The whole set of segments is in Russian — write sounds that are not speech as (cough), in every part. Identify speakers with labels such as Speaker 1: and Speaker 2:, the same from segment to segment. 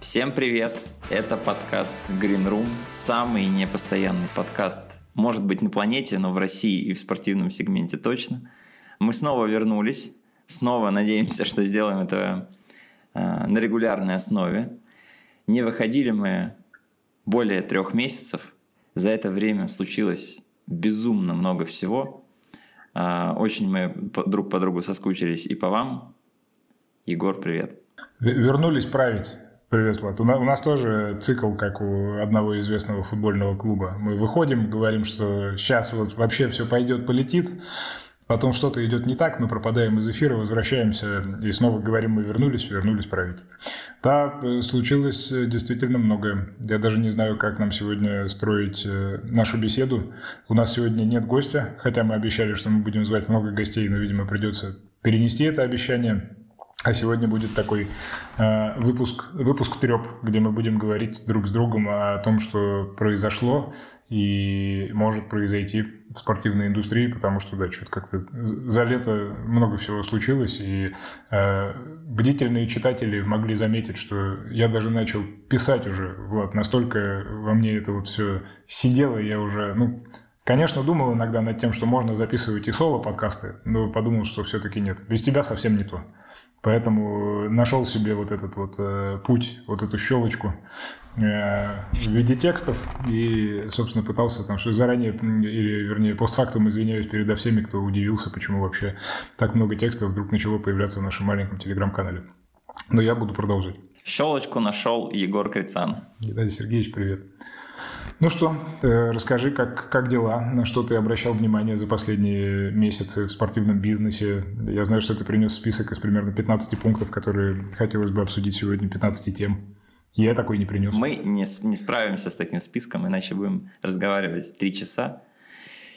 Speaker 1: Всем привет! Это подкаст Green Room, самый непостоянный подкаст, может быть, на планете, но в России и в спортивном сегменте точно. Мы снова вернулись, снова надеемся, что сделаем это э, на регулярной основе. Не выходили мы более трех месяцев. За это время случилось безумно много всего. Э, очень мы друг по другу соскучились и по вам. Егор, привет.
Speaker 2: Вернулись править. Привет, Влад. У нас тоже цикл, как у одного известного футбольного клуба. Мы выходим, говорим, что сейчас вот вообще все пойдет, полетит. Потом что-то идет не так, мы пропадаем из эфира, возвращаемся и снова говорим, мы вернулись, вернулись править. Да, случилось действительно многое. Я даже не знаю, как нам сегодня строить э, нашу беседу. У нас сегодня нет гостя, хотя мы обещали, что мы будем звать много гостей, но, видимо, придется перенести это обещание. А сегодня будет такой э, выпуск, выпуск треп, где мы будем говорить друг с другом о том, что произошло и может произойти в спортивной индустрии, потому что, да, что-то как-то за лето много всего случилось, и э, бдительные читатели могли заметить, что я даже начал писать уже, Влад, настолько во мне это вот все сидело, я уже, ну, Конечно, думал иногда над тем, что можно записывать и соло-подкасты, но подумал, что все-таки нет. Без тебя совсем не то. Поэтому нашел себе вот этот вот э, путь, вот эту щелочку э, в виде текстов и, собственно, пытался там, что заранее, или, вернее, постфактум извиняюсь передо всеми, кто удивился, почему вообще так много текстов вдруг начало появляться в нашем маленьком телеграм-канале. Но я буду продолжить.
Speaker 1: Щелочку нашел Егор Крицан.
Speaker 2: Геннадий Сергеевич, привет. Ну что, э, расскажи, как, как дела, на что ты обращал внимание за последние месяцы в спортивном бизнесе. Я знаю, что ты принес список из примерно 15 пунктов, которые хотелось бы обсудить сегодня, 15 тем. Я такой не принес.
Speaker 1: Мы не, не справимся с таким списком, иначе будем разговаривать три часа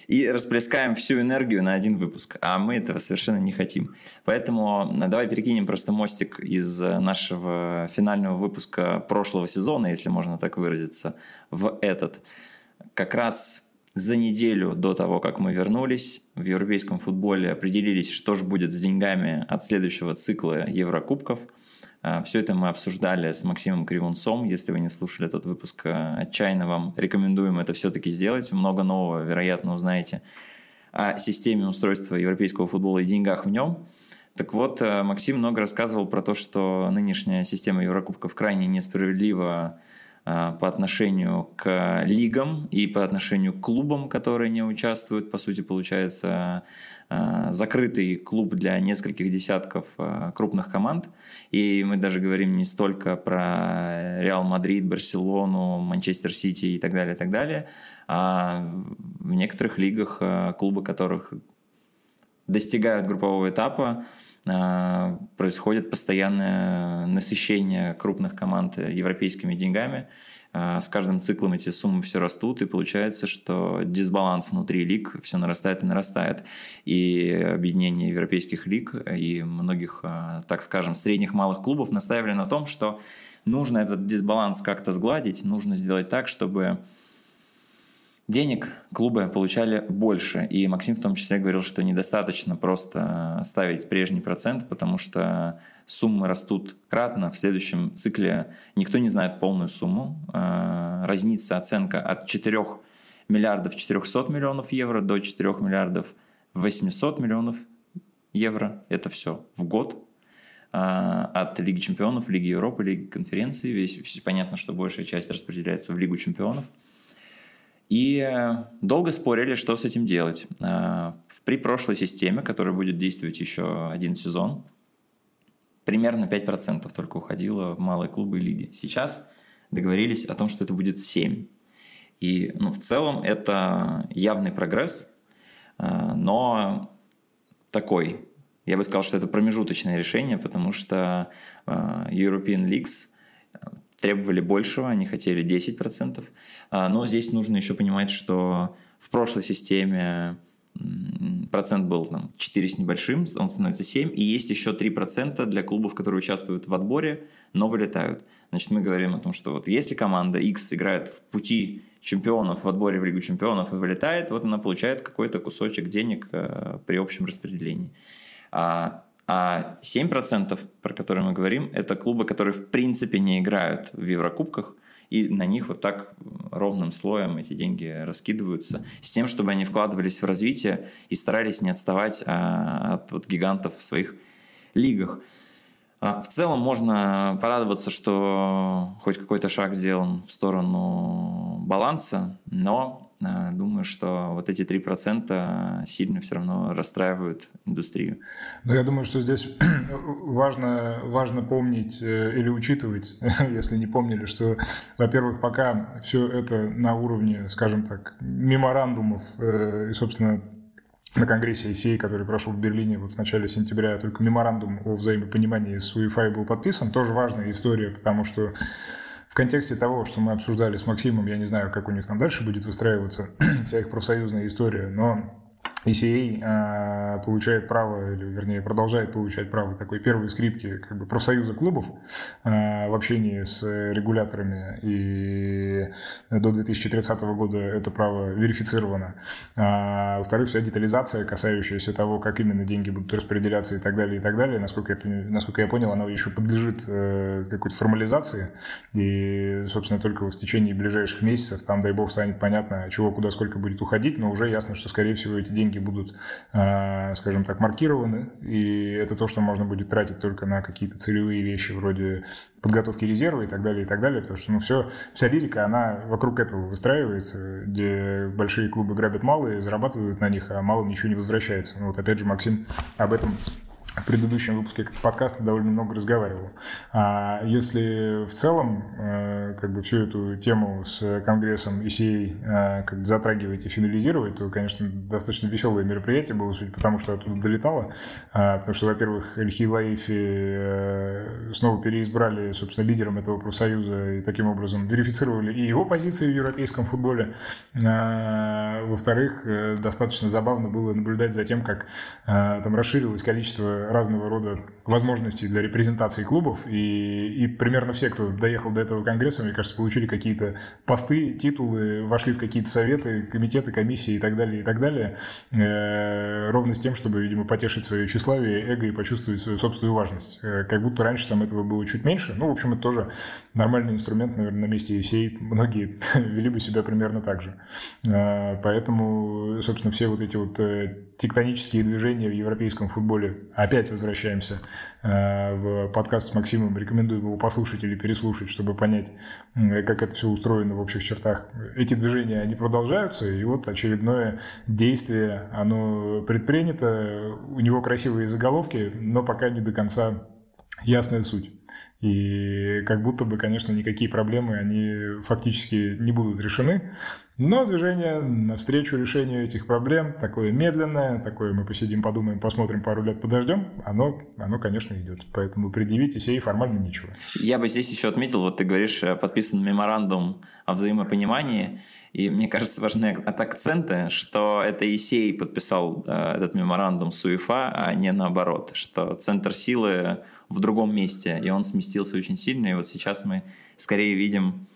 Speaker 1: и расплескаем всю энергию на один выпуск, а мы этого совершенно не хотим. Поэтому э, давай перекинем просто мостик из э, нашего финального выпуска прошлого сезона, если можно так выразиться, в этот. Как раз за неделю до того, как мы вернулись в европейском футболе, определились, что же будет с деньгами от следующего цикла Еврокубков – а, Все это мы обсуждали с Максимом Кривунцом. Если вы не слушали этот выпуск, а, отчаянно вам рекомендуем это все-таки сделать. Много нового, вероятно, узнаете о системе устройства европейского футбола и деньгах в нем. Так вот, а, Максим много рассказывал про то, что нынешняя система Еврокубков крайне несправедлива а, по отношению к лигам и по отношению к клубам, которые не участвуют. По сути, получается а, закрытый клуб для нескольких десятков а, крупных команд. И мы даже говорим не столько про Реал Мадрид, Барселону, Манчестер Сити и так далее, и так далее, а в некоторых лигах клубы, которых достигают группового этапа, а, происходит постоянное насыщение крупных команд европейскими деньгами. А, с каждым циклом эти суммы все растут, и получается, что дисбаланс внутри лиг все нарастает и нарастает. И объединение европейских лиг и многих, а, так скажем, средних малых клубов наставили на том, что нужно этот дисбаланс как-то сгладить, нужно сделать так, чтобы Денег клубы получали больше, и Максим в том числе говорил, что недостаточно просто ставить прежний процент, потому что суммы растут кратно. В следующем цикле никто не знает полную сумму. А, разнится оценка от 4 миллиардов 400 миллионов евро до 4 миллиардов 800 миллионов евро. Это все в год а, от Лиги чемпионов, Лиги Европы, Лиги конференции. Весь, понятно, что большая часть распределяется в Лигу чемпионов – и э, долго спорили, что с этим делать. Э, при прошлой системе, которая будет действовать еще один сезон, примерно 5% только уходило в малые клубы и лиги. Сейчас договорились о том, что это будет 7%. И ну, в целом это явный прогресс, э, но такой. Я бы сказал, что это промежуточное решение, потому что European Leagues требовали большего, они хотели 10%. А, но здесь нужно еще понимать, что в прошлой системе процент был там, 4 с небольшим, он становится 7, и есть еще 3% для клубов, которые участвуют в отборе, но вылетают. Значит, мы говорим о том, что вот если команда X играет в пути чемпионов в отборе в Лигу чемпионов и вылетает, вот она получает какой-то кусочек денег э, при общем распределении. А А 7%, про которые мы говорим, это клубы, которые в принципе не играют в Еврокубках, и на них вот так ровным слоем эти деньги раскидываются, с тем, чтобы они вкладывались в развитие и старались не отставать а, от вот гигантов в своих лигах. А, в целом можно порадоваться, что хоть какой-то шаг сделан в сторону баланса, но думаю, что вот эти 3% сильно все равно расстраивают индустрию.
Speaker 2: Да, я думаю, что здесь (clears throat) важно, важно помнить э, или учитывать, (laughs) если не помнили, что, во-первых, пока все это на уровне, скажем так, меморандумов э, и, собственно, на конгрессе ICA, который прошел в Берлине вот в начале сентября, только меморандум о взаимопонимании с УЕФА был подписан. Тоже важная история, потому что в контексте того, что мы обсуждали с Максимом, я не знаю, как у них там дальше будет выстраиваться (clears throat) вся их профсоюзная история, но ECA а, получает право, или вернее продолжает получать право такой первой скрипки как бы профсоюза клубов а, в общении с регуляторами, и до 2030 года это право верифицировано. А, во-вторых, вся детализация, касающаяся того, как именно деньги будут распределяться и так далее, и так далее, насколько я, насколько я понял, она еще подлежит э, какой-то формализации, и, собственно, только в течение ближайших месяцев там, дай бог, станет понятно, чего, куда, сколько будет уходить, но уже ясно, что, скорее всего, эти деньги деньги будут, а, скажем так, маркированы, и это то, что можно будет тратить только на какие-то целевые вещи вроде подготовки резерва и так далее, и так далее, потому что ну, все, вся лирика, она вокруг этого выстраивается, где большие клубы грабят малые, зарабатывают на них, а малым ничего не возвращается. Ну, вот опять же Максим об этом в предыдущем выпуске подкаста довольно много разговаривал. А если в целом э, как бы всю эту тему с Конгрессом ECA э, как затрагивать и финализировать, то, конечно, достаточно веселое мероприятие было, судя по тому, что оттуда долетало. А, потому что, во-первых, Эльхи Лаифи э, снова переизбрали, собственно, лидером этого профсоюза и таким образом верифицировали и его позиции в европейском футболе. А, во-вторых, достаточно забавно было наблюдать за тем, как там расширилось количество разного рода возможностей для репрезентации клубов, и, и примерно все, кто доехал до этого конгресса, мне кажется, получили какие-то посты, титулы, вошли в какие-то советы, комитеты, комиссии и так далее, и так далее, э, ровно с тем, чтобы, видимо, потешить свое тщеславие, эго и почувствовать свою собственную важность. Э, как будто раньше там этого было чуть меньше. Ну, в общем, это тоже нормальный инструмент, наверное, на месте ESA. Многие (laughs) вели бы себя примерно так же. Э, поэтому, собственно, все вот эти вот э, тектонические движения в европейском футболе, опять возвращаемся э, в подкаст с Максимом, рекомендую его послушать или переслушать, чтобы понять, как это все устроено в общих чертах. Эти движения, они продолжаются, и вот очередное действие, оно предпринято, у него красивые заголовки, но пока не до конца ясная суть. И как будто бы, конечно, никакие проблемы, они фактически не будут решены. Но движение навстречу решению этих проблем, такое медленное, такое мы посидим, подумаем, посмотрим, пару лет подождем, оно, оно конечно, идет. Поэтому предъявить сей формально ничего.
Speaker 1: Я бы здесь еще отметил, вот ты говоришь, э, подписан меморандум о взаимопонимании, и мне кажется, важны акценты, что это Исей подписал э, этот меморандум с УЕФА, а не наоборот, что центр силы в другом месте, и он сместился очень сильно, и вот сейчас мы скорее видим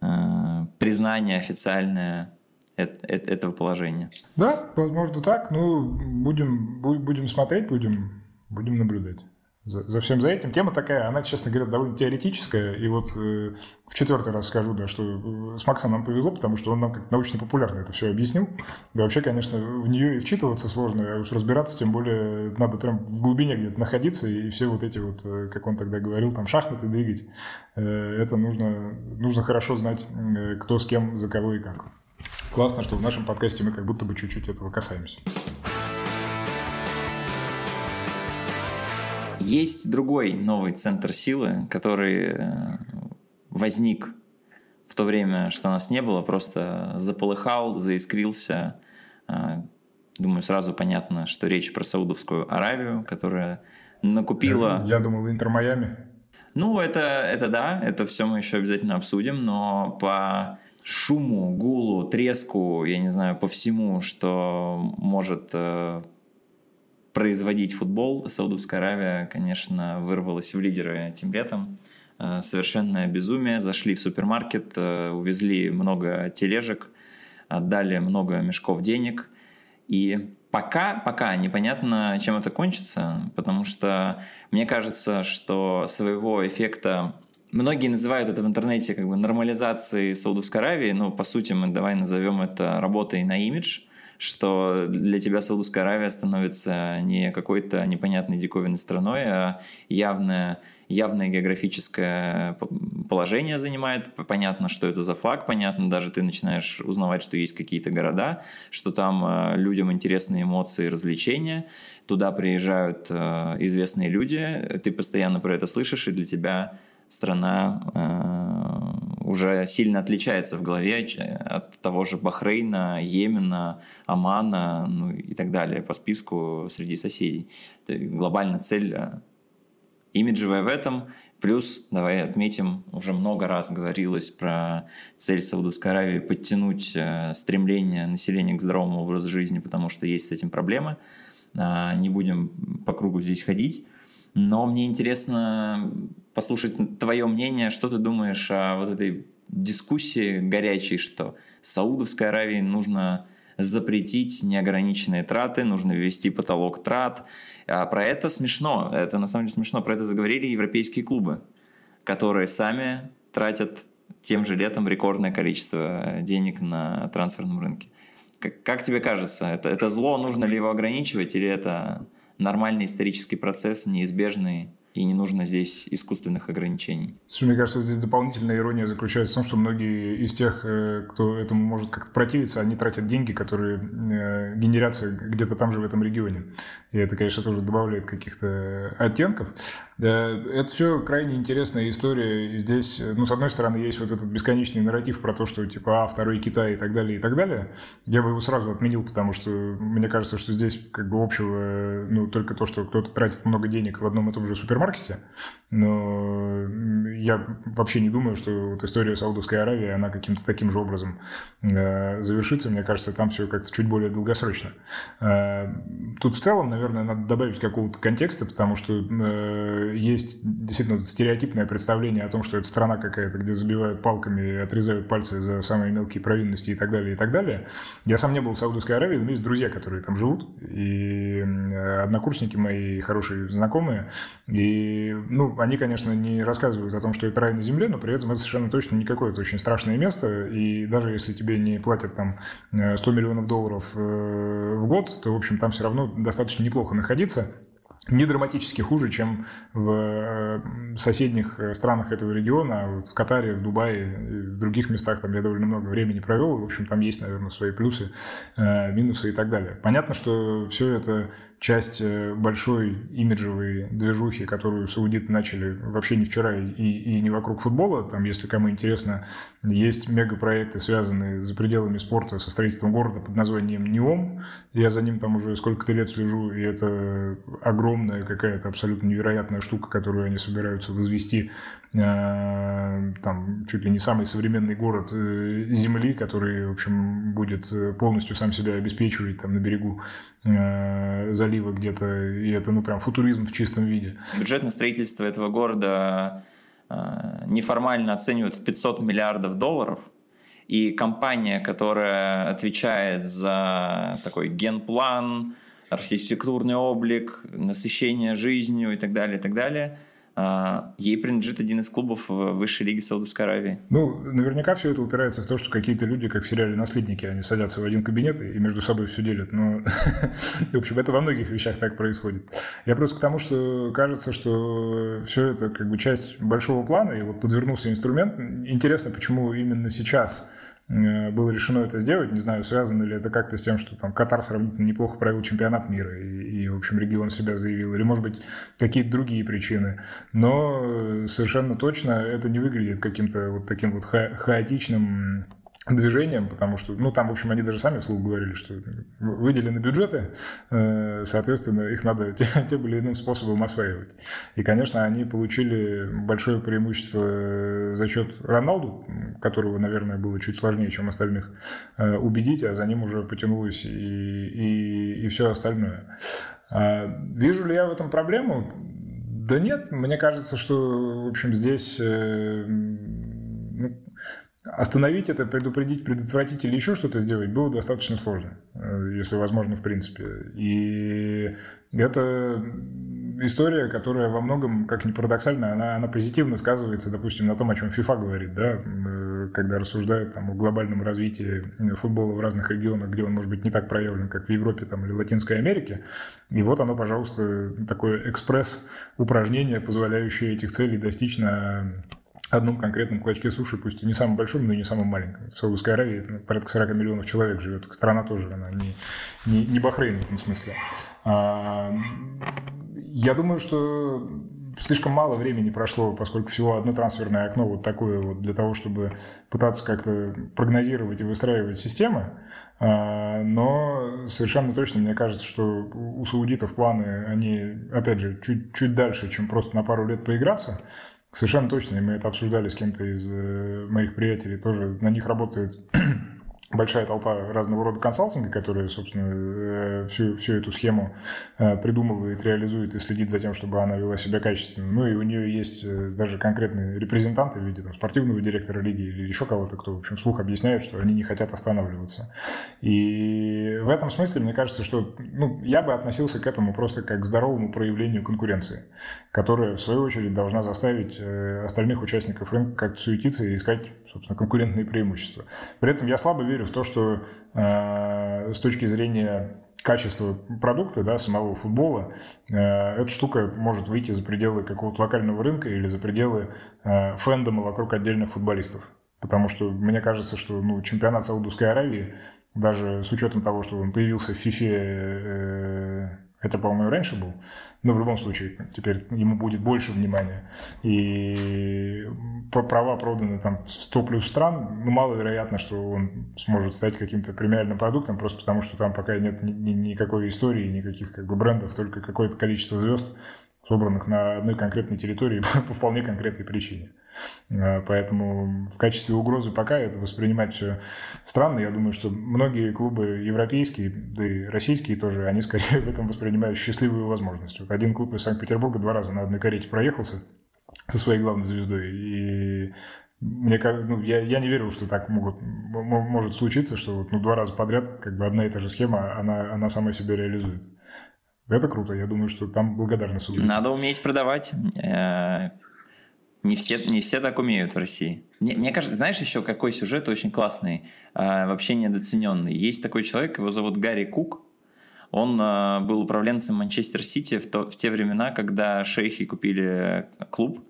Speaker 1: э, признание официальное этого положения.
Speaker 2: Да, возможно так. Ну, будем, будем смотреть, будем, будем наблюдать за, за всем за этим. Тема такая, она, честно говоря, довольно теоретическая. И вот э, в четвертый раз скажу, да, что э, с Максом нам повезло, потому что он нам как научно-популярно это все объяснил. Да вообще, конечно, в нее и вчитываться сложно, а уж разбираться, тем более надо прям в глубине где-то находиться, и все вот эти вот, э, как он тогда говорил, там шахматы двигать, э, это нужно, нужно хорошо знать, э, кто с кем, за кого и как. Классно, что в нашем подкасте мы как будто бы чуть-чуть этого касаемся.
Speaker 1: Есть другой новый центр силы, который э, возник в то время, что нас не было, просто заполыхал, заискрился. Э, думаю, сразу понятно, что речь про Саудовскую Аравию, которая накупила...
Speaker 2: Я, я думал, Интер Майами.
Speaker 1: Ну, это, это да, это все мы еще обязательно обсудим, но по шуму, гулу, треску, я не знаю, по всему, что может э, производить футбол. Саудовская Аравия, конечно, вырвалась в лидеры этим летом. Э, совершенное безумие. Зашли в супермаркет, э, увезли много тележек, отдали много мешков денег. И Пока, пока непонятно, чем это кончится, потому что мне кажется, что своего эффекта Многие называют это в интернете как бы нормализацией Саудовской Аравии, но по сути мы давай назовем это работой на имидж, что для тебя Саудовская Аравия становится не какой-то непонятной диковинной страной, а явное, явное географическое положение занимает. Понятно, что это за факт, понятно, даже ты начинаешь узнавать, что есть какие-то города, что там э, людям интересны эмоции развлечения, туда приезжают э, известные люди, ты постоянно про это слышишь, и для тебя страна э, уже сильно отличается в голове от того же Бахрейна, Йемена, Омана ну, и так далее по списку среди соседей. Это глобальная цель э, имиджевая в этом. Плюс, давай отметим, уже много раз говорилось про цель Саудовской Аравии подтянуть э, стремление населения к здоровому образу жизни, потому что есть с этим проблемы. Э, не будем по кругу здесь ходить. Но мне интересно послушать твое мнение, что ты думаешь о вот этой дискуссии горячей, что Саудовской Аравии нужно запретить неограниченные траты, нужно ввести потолок трат. А про это смешно, это на самом деле смешно, про это заговорили европейские клубы, которые сами тратят тем же летом рекордное количество денег на трансферном рынке. Как, как тебе кажется, это, это зло, нужно ли его ограничивать, или это нормальный исторический процесс, неизбежный и не нужно здесь искусственных ограничений.
Speaker 2: Мне кажется, здесь дополнительная ирония заключается в том, что многие из тех, э, кто этому может как-то противиться, они тратят деньги, которые э, генерятся где-то там же в этом регионе. И это, конечно, тоже добавляет каких-то оттенков. Э, это все крайне интересная история. И здесь, ну, с одной стороны, есть вот этот бесконечный нарратив про то, что типа, а, второй Китай и так далее, и так далее. Я бы его сразу отменил, потому что мне кажется, что здесь как бы общего, ну, только то, что кто-то тратит много денег в одном и том же супермаркете, но я вообще не думаю, что вот история Саудовской Аравии, она каким-то таким же образом э, завершится. Мне кажется, там все как-то чуть более долгосрочно. Э, тут в целом, наверное, надо добавить какого-то контекста, потому что э, есть действительно стереотипное представление о том, что это страна какая-то, где забивают палками и отрезают пальцы за самые мелкие провинности и так далее, и так далее. Я сам не был в Саудовской Аравии, но есть друзья, которые там живут, и однокурсники мои хорошие знакомые, и ну, они, конечно, не рассказывают о том, что это рай на земле, но при этом это совершенно точно не какое-то очень страшное место. И даже если тебе не платят там 100 э, миллионов долларов э, в год, то, в общем, там все равно достаточно неплохо находиться не драматически хуже, чем в э, соседних странах этого региона, вот в Катаре, в Дубае, в других местах там я довольно много времени провел, в общем, там есть, наверное, свои плюсы, минусы и так далее. Понятно, что все это часть э, большой имиджевой движухи, которую саудиты начали вообще не вчера и, и не вокруг футбола. Там, если кому интересно, есть мегапроекты, связанные за пределами спорта со строительством города под названием НИОМ. Я за ним там уже сколько-то лет слежу, и это огромная какая-то абсолютно невероятная штука, которую они собираются возвести там чуть ли не самый современный город э, Земли, который, в общем, будет э, полностью сам себя обеспечивать там на берегу залива где-то, и это, ну, прям футуризм в чистом виде.
Speaker 1: Бюджет на строительство этого города неформально оценивают в 500 миллиардов долларов, и компания, которая отвечает за такой генплан, архитектурный облик, насыщение жизнью и так далее, и так далее – ей принадлежит один из клубов высшей лиге Саудовской Аравии.
Speaker 2: Ну, наверняка все это упирается в то, что какие-то люди, как в сериале «Наследники», они садятся в один кабинет и между собой все делят. Но, (laughs) в общем, это во многих вещах так происходит. Я просто к тому, что кажется, что все это как бы часть большого плана, и вот подвернулся инструмент. Интересно, почему именно сейчас – было решено это сделать. Не знаю, связано ли это как-то с тем, что там Катар сравнительно неплохо провел чемпионат мира и, и в общем, регион себя заявил, или, может быть, какие-то другие причины. Но совершенно точно это не выглядит каким-то вот таким вот ха- хаотичным движением, потому что, ну, там, в общем, они даже сами вслух говорили, что выделены бюджеты, э, соответственно, их надо (laughs) тем или иным способом осваивать. И, конечно, они получили большое преимущество за счет Роналду, которого, наверное, было чуть сложнее, чем остальных, э, убедить, а за ним уже потянулось и, и, и все остальное. А вижу ли я в этом проблему? Да нет, мне кажется, что, в общем, здесь э, ну, Остановить это, предупредить, предотвратить или еще что-то сделать было достаточно сложно, э, если возможно, в принципе. И это история, которая во многом, как ни парадоксально, она, она позитивно сказывается, допустим, на том, о чем FIFA говорит, да, э, когда рассуждают там, о глобальном развитии футбола в разных регионах, где он может быть не так проявлен, как в Европе там, или Латинской Америке. И вот оно, пожалуйста, такое экспресс-упражнение, позволяющее этих целей достичь на одном конкретном клочке суши, пусть и не самом большом, но и не самом маленьком. В Саудовской Аравии ну, порядка 40 миллионов человек живет. Страна тоже, она не, не, не Бахрейн в этом смысле. А, я думаю, что слишком мало времени прошло, поскольку всего одно трансферное окно вот такое вот для того, чтобы пытаться как-то прогнозировать и выстраивать системы. А, но совершенно точно мне кажется, что у саудитов планы, они, опять же, чуть, чуть дальше, чем просто на пару лет поиграться. Совершенно точно, и мы это обсуждали с кем-то из э, моих приятелей, тоже. На них работает (clears throat) большая толпа разного рода консалтинга, которые, собственно, э, всю, всю эту схему э, придумывает, реализует и следит за тем, чтобы она вела себя качественно. Ну и у нее есть э, даже конкретные репрезентанты в виде там, спортивного директора лиги или еще кого-то, кто, в общем, вслух объясняет, что они не хотят останавливаться. И в этом смысле мне кажется, что ну, я бы относился к этому просто как к здоровому проявлению конкуренции, которая, в свою очередь, должна заставить остальных участников рынка как-то суетиться и искать, собственно, конкурентные преимущества. При этом я слабо верю верю в то, что э, с точки зрения качества продукта, да, самого футбола, э, эта штука может выйти за пределы какого-то локального рынка или за пределы э, фэндома вокруг отдельных футболистов. Потому что мне кажется, что ну, чемпионат Саудовской Аравии, даже с учетом того, что он появился в FIFA э, Хотя, по-моему, раньше был. Но в любом случае, теперь ему будет больше внимания. И права проданы там в 100 плюс стран. Ну, маловероятно, что он сможет стать каким-то премиальным продуктом, просто потому что там пока нет ни, ни, никакой истории, никаких как бы брендов, только какое-то количество звезд, собранных на одной конкретной территории (laughs) по вполне конкретной причине. А, поэтому в качестве угрозы пока это воспринимать все странно. Я думаю, что многие клубы европейские, да и российские тоже, они (laughs) скорее в этом воспринимают счастливую возможность. Один клуб из Санкт-Петербурга два раза на одной карете проехался со своей главной звездой. И мне ну, я, я не верил, что так могут, может случиться, что ну, два раза подряд как бы одна и та же схема, она, она сама себя реализует. Это круто. Я думаю, что там благодарны суду.
Speaker 1: Надо уметь продавать. Э, не все, не все так умеют в России. Мне, мне кажется, знаешь еще какой сюжет очень классный, э, вообще недооцененный. Есть такой человек, его зовут Гарри Кук. Он э, был управленцем Манчестер Сити в, то, в те времена, когда шейхи купили клуб.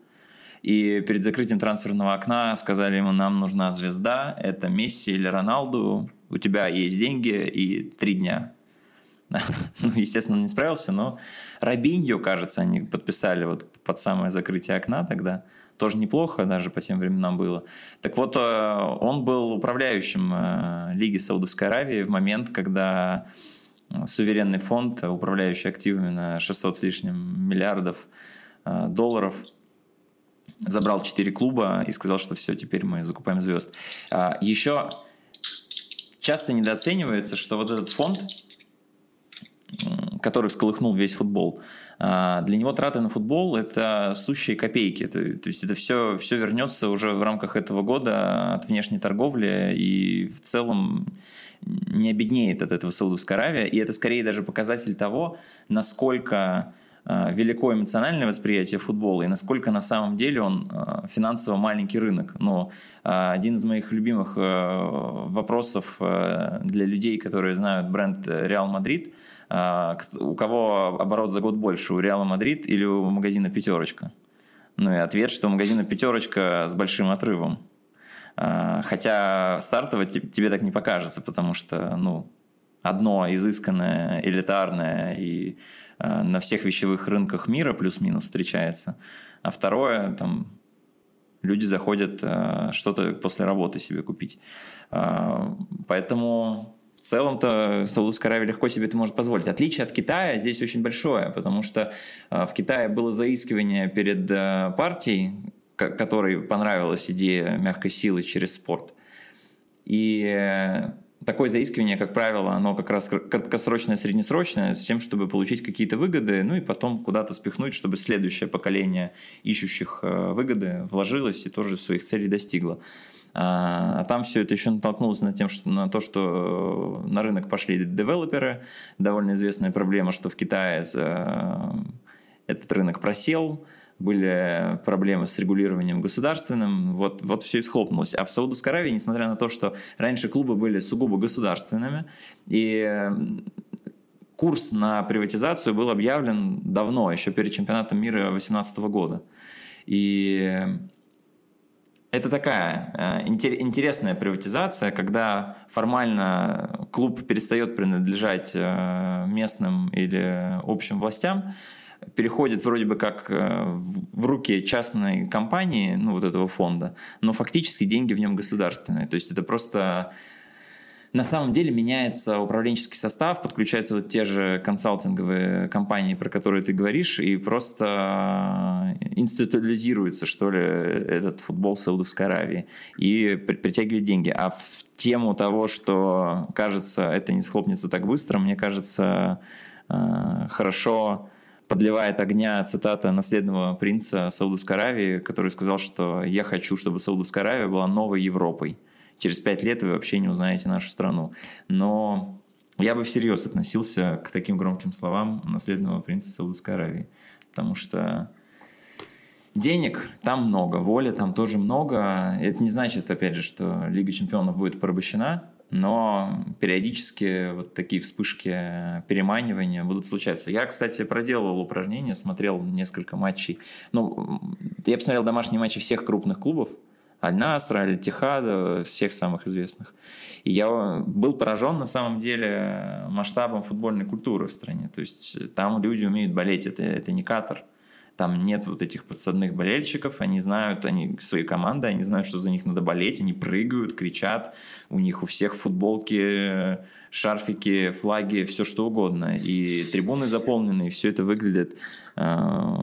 Speaker 1: И перед закрытием трансферного окна сказали ему, нам нужна звезда, это Месси или Роналду, у тебя есть деньги и три дня (laughs) ну, естественно, он не справился, но Робиньо, кажется, они подписали вот под самое закрытие окна тогда. Тоже неплохо даже по тем временам было. Так вот, э, он был управляющим э, Лиги Саудовской Аравии в момент, когда э, суверенный фонд, управляющий активами на 600 с лишним миллиардов долларов, забрал 4 клуба и сказал, что все, теперь мы закупаем звезд. А, Еще часто недооценивается, что вот этот фонд, который всколыхнул весь футбол. А, для него траты на футбол – это сущие копейки. То есть это все, все вернется уже в рамках этого года от внешней торговли и в целом не обеднеет от этого Саудовская Аравия. И это скорее даже показатель того, насколько велико эмоциональное восприятие футбола и насколько на самом деле он а, финансово маленький рынок. Но один из моих любимых вопросов для людей, которые знают бренд Реал Мадрид – у кого оборот за год больше, у Реала Мадрид или у магазина «Пятерочка»? Ну и ответ, что у магазина «Пятерочка» с большим отрывом. Хотя стартово тебе так не покажется, потому что, ну, одно изысканное, элитарное и а, на всех вещевых рынках мира плюс-минус встречается, а второе, там, люди заходят что-то после работы себе купить. Поэтому в целом-то Саудовская Аравия легко себе это может позволить. Отличие от Китая здесь очень большое, потому что э, в Китае было заискивание перед э, партией, которой понравилась идея мягкой силы через спорт. И э, такое заискивание, как правило, оно как раз краткосрочное, среднесрочное, с тем, чтобы получить какие-то выгоды, ну и потом куда-то спихнуть, чтобы следующее поколение ищущих э, выгоды вложилось и тоже своих целей достигло. А, а там все это еще натолкнулось на, тем, что, на то, что на рынок пошли девелоперы. Довольно известная проблема, что в Китае э, этот рынок просел, были проблемы с регулированием государственным, вот, вот все и схлопнулось. А в Саудовской Аравии, несмотря на то, что раньше клубы были сугубо государственными, и курс на приватизацию был объявлен давно, еще перед чемпионатом мира 2018 года. И это такая э, интересная приватизация, когда формально клуб перестает принадлежать э, местным или общим властям, переходит вроде бы как э, в руки частной компании, ну вот этого фонда, но фактически деньги в нем государственные. То есть это просто на самом деле меняется управленческий состав, подключаются вот те же консалтинговые компании, про которые ты говоришь, и просто институализируется, что ли, этот футбол Саудовской Аравии и притягивает деньги. А в тему того, что, кажется, это не схлопнется так быстро, мне кажется, э, хорошо подливает огня цитата наследного принца Саудовской Аравии, который сказал, что «я хочу, чтобы Саудовская Аравия была новой Европой. Через пять лет вы вообще не узнаете нашу страну». Но я бы всерьез относился к таким громким словам наследного принца Саудовской Аравии, потому что денег там много, воли там тоже много. Это не значит, опять же, что Лига чемпионов будет порабощена, но периодически вот такие вспышки переманивания будут случаться. Я, кстати, проделывал упражнения, смотрел несколько матчей. Ну, я посмотрел домашние матчи всех крупных клубов, Аль-Насра, Аль-Тихада, всех самых известных. И я был поражен на самом деле масштабом футбольной культуры в стране. То есть там люди умеют болеть, это, это не Катар. Там нет вот этих подсадных болельщиков, они знают, они свои команды, они знают, что за них надо болеть, они прыгают, кричат, у них у всех футболки, шарфики, флаги, все что угодно. И трибуны заполнены, и все это выглядит э,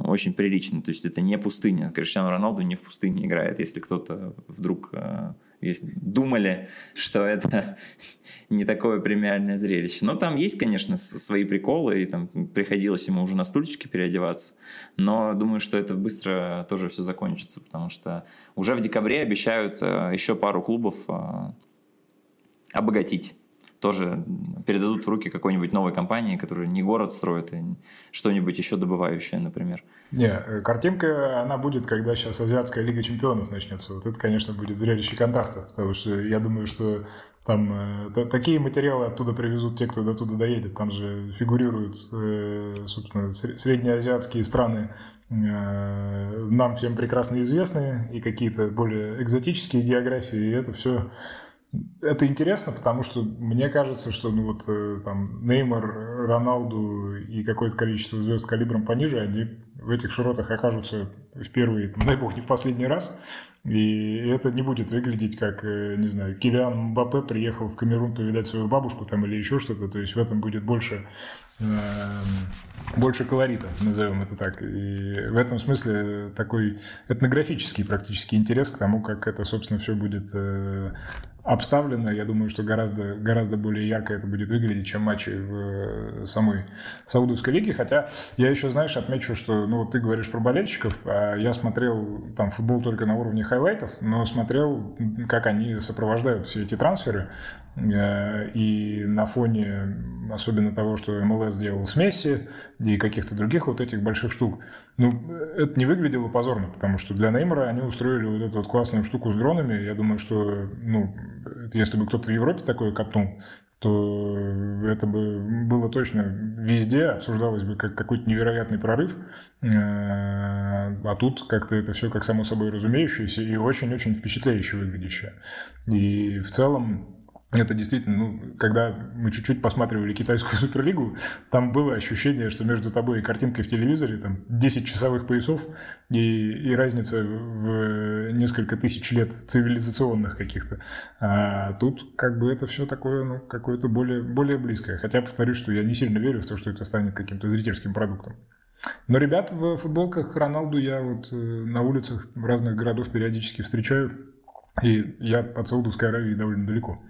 Speaker 1: очень прилично. То есть это не пустыня. Криштиану Роналду не в пустыне играет, если кто-то вдруг э, если думали, что это не такое премиальное зрелище. Но там есть, конечно, свои приколы, и там приходилось ему уже на стульчике переодеваться. Но думаю, что это быстро тоже все закончится, потому что уже в декабре обещают э, еще пару клубов э, обогатить тоже передадут в руки какой-нибудь новой компании, которая не город строит, а что-нибудь еще добывающее, например.
Speaker 2: Не, э, картинка, она будет, когда сейчас Азиатская Лига Чемпионов начнется. Вот это, конечно, будет зрелище контраста, потому что я думаю, что там э, такие материалы оттуда привезут те, кто до туда доедет. Там же фигурируют, э, собственно, среднеазиатские страны, э, нам всем прекрасно известные, и какие-то более экзотические географии, и это все это интересно, потому что мне кажется, что ну вот э, там Неймар, Роналду и какое-то количество звезд калибром пониже, они в этих широтах окажутся в первый, дай бог, не в последний раз. И это не будет выглядеть как, э, не знаю, Килиан Мбаппе приехал в Камерун повидать свою бабушку там или еще что-то. То есть в этом будет больше, э, больше колорита, назовем это так. И в этом смысле такой этнографический практически интерес к тому, как это, собственно, все будет э, обставлено. Я думаю, что гораздо, гораздо более ярко это будет выглядеть, чем матчи в самой Саудовской лиге. Хотя я еще, знаешь, отмечу, что ну, вот ты говоришь про болельщиков, а я смотрел там футбол только на уровне хайлайтов, но смотрел, как они сопровождают все эти трансферы. Э, и на фоне особенно того, что МЛС делал с Месси и каких-то других вот этих больших штук, ну, это не выглядело позорно, потому что для Неймара они устроили вот эту вот классную штуку с дронами. Я думаю, что, ну, если бы кто-то в Европе такое катнул, то это бы было точно везде, обсуждалось бы как какой-то невероятный прорыв, э, а тут как-то это все как само собой разумеющееся и очень-очень впечатляюще выглядящее. И в целом это действительно, ну, когда мы чуть-чуть посматривали китайскую (laughs) суперлигу, там было ощущение, что между тобой и картинкой в телевизоре там 10 часовых поясов и, и разница в несколько тысяч лет цивилизационных каких-то. А тут как бы это все такое, ну, какое-то более, более близкое. Хотя повторюсь, что я не сильно верю в то, что это станет каким-то зрительским продуктом. Но ребят в футболках Роналду я вот э, на улицах разных городов периодически встречаю, и я от Саудовской Аравии довольно далеко.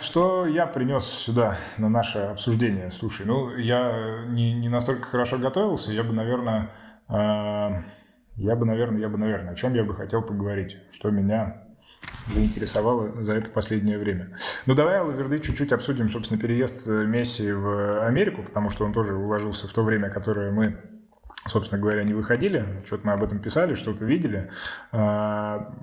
Speaker 2: Что я принес сюда на наше обсуждение? Слушай, ну, я не, не настолько хорошо готовился, я бы, наверное, э, я бы, наверное, я бы, наверное, о чем я бы хотел поговорить, что меня заинтересовало за это последнее время. Ну, давай, Лаверды, чуть-чуть обсудим, собственно, переезд Месси в Америку, потому что он тоже уложился в то время, которое мы собственно говоря, не выходили. Что-то мы об этом писали, что-то видели. А,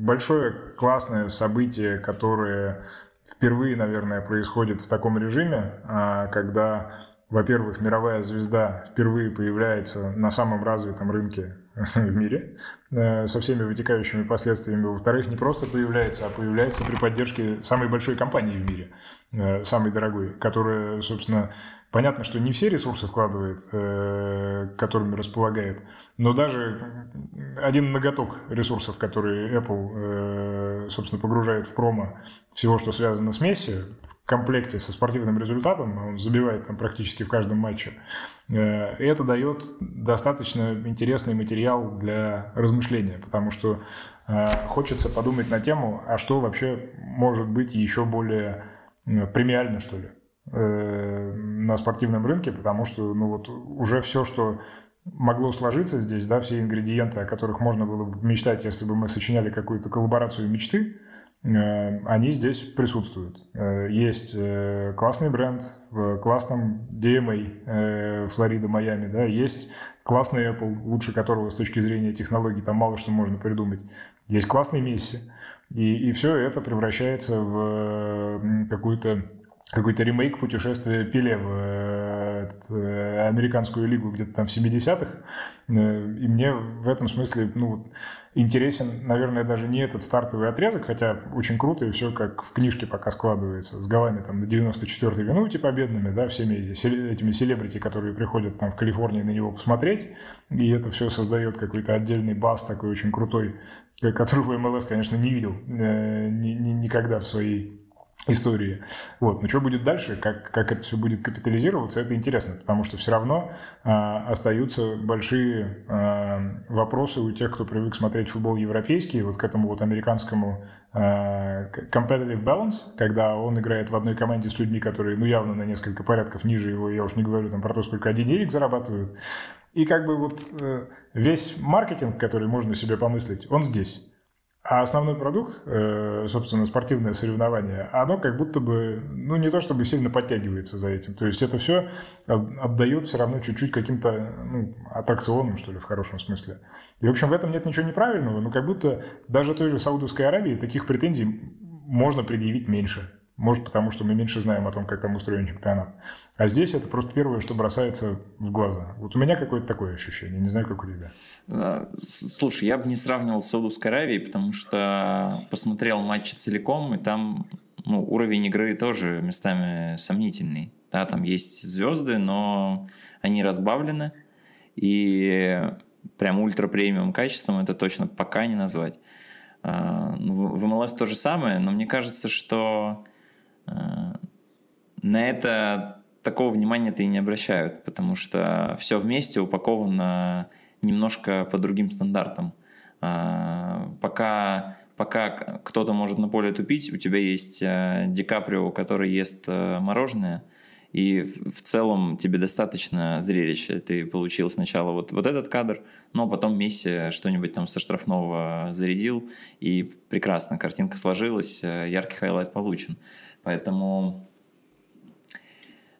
Speaker 2: большое классное событие, которое впервые, наверное, происходит в таком режиме, а, когда, во-первых, мировая звезда впервые появляется на самом развитом рынке (laughs) в мире э, со всеми вытекающими последствиями. Во-вторых, не просто появляется, а появляется при поддержке самой большой компании в мире, э, самой дорогой, которая, собственно, Понятно, что не все ресурсы вкладывает, э, которыми располагает, но даже один ноготок ресурсов, которые Apple, э, собственно, погружает в промо всего, что связано с Месси, в комплекте со спортивным результатом, он забивает там практически в каждом матче, э, это дает достаточно интересный материал для размышления, потому что хочется подумать на тему, а что вообще может быть еще более премиально, что ли. Э, на спортивном рынке, потому что ну вот уже все, что могло сложиться здесь, да, все ингредиенты, о которых можно было бы мечтать, если бы мы сочиняли какую-то коллаборацию мечты, э, они здесь присутствуют. Э, есть классный бренд в классном DMA Флорида, Майами, да, есть классный Apple, лучше которого с точки зрения технологий там мало что можно придумать. Есть классный Месси. И, и все это превращается в какую-то какой-то ремейк путешествия Пеле в э, э, американскую лигу где-то там в 70-х. Э, и мне в этом смысле ну, интересен, наверное, даже не этот стартовый отрезок, хотя очень круто и все как в книжке пока складывается, с голами там на 94-й минуте победными, да, всеми этими селебрити, которые приходят там в Калифорнии на него посмотреть, и это все создает какой-то отдельный бас такой очень крутой, который в МЛС, конечно, не видел никогда в своей истории. Вот. Но что будет дальше, как, как это все будет капитализироваться, это интересно, потому что все равно э, остаются большие э, вопросы у тех, кто привык смотреть футбол европейский, вот к этому вот американскому э, competitive balance, когда он играет в одной команде с людьми, которые, ну, явно на несколько порядков ниже его, я уж не говорю там про то, сколько они денег зарабатывают, и как бы вот э, весь маркетинг, который можно себе помыслить, он здесь. А основной продукт, э, собственно, спортивное соревнование, оно как будто бы, ну, не то чтобы сильно подтягивается за этим. То есть это все отдает все равно чуть-чуть каким-то ну, аттракционным, что ли, в хорошем смысле. И, в общем, в этом нет ничего неправильного, но как будто даже той же Саудовской Аравии таких претензий можно предъявить меньше. Может, потому что мы меньше знаем о том, как там устроен чемпионат. А здесь это просто первое, что бросается в глаза. Вот у меня какое-то такое ощущение. Не знаю, как у тебя.
Speaker 1: А, слушай, я бы не сравнивал с Саудовской Аравией, потому что посмотрел матчи целиком, и там ну, уровень игры тоже местами сомнительный. Да, там есть звезды, но они разбавлены. И прям ультра премиум качеством это точно пока не назвать. Ну, в МЛС то же самое, но мне кажется, что на это такого внимания-то и не обращают, потому что все вместе упаковано немножко по другим стандартам. А, пока, пока кто-то может на поле тупить, у тебя есть э, Ди Каприо, который ест э, мороженое, и в целом тебе достаточно зрелища. Ты получил сначала вот, вот этот кадр, но потом Месси что-нибудь там со штрафного зарядил, и прекрасно, картинка сложилась, э, яркий хайлайт получен. Поэтому...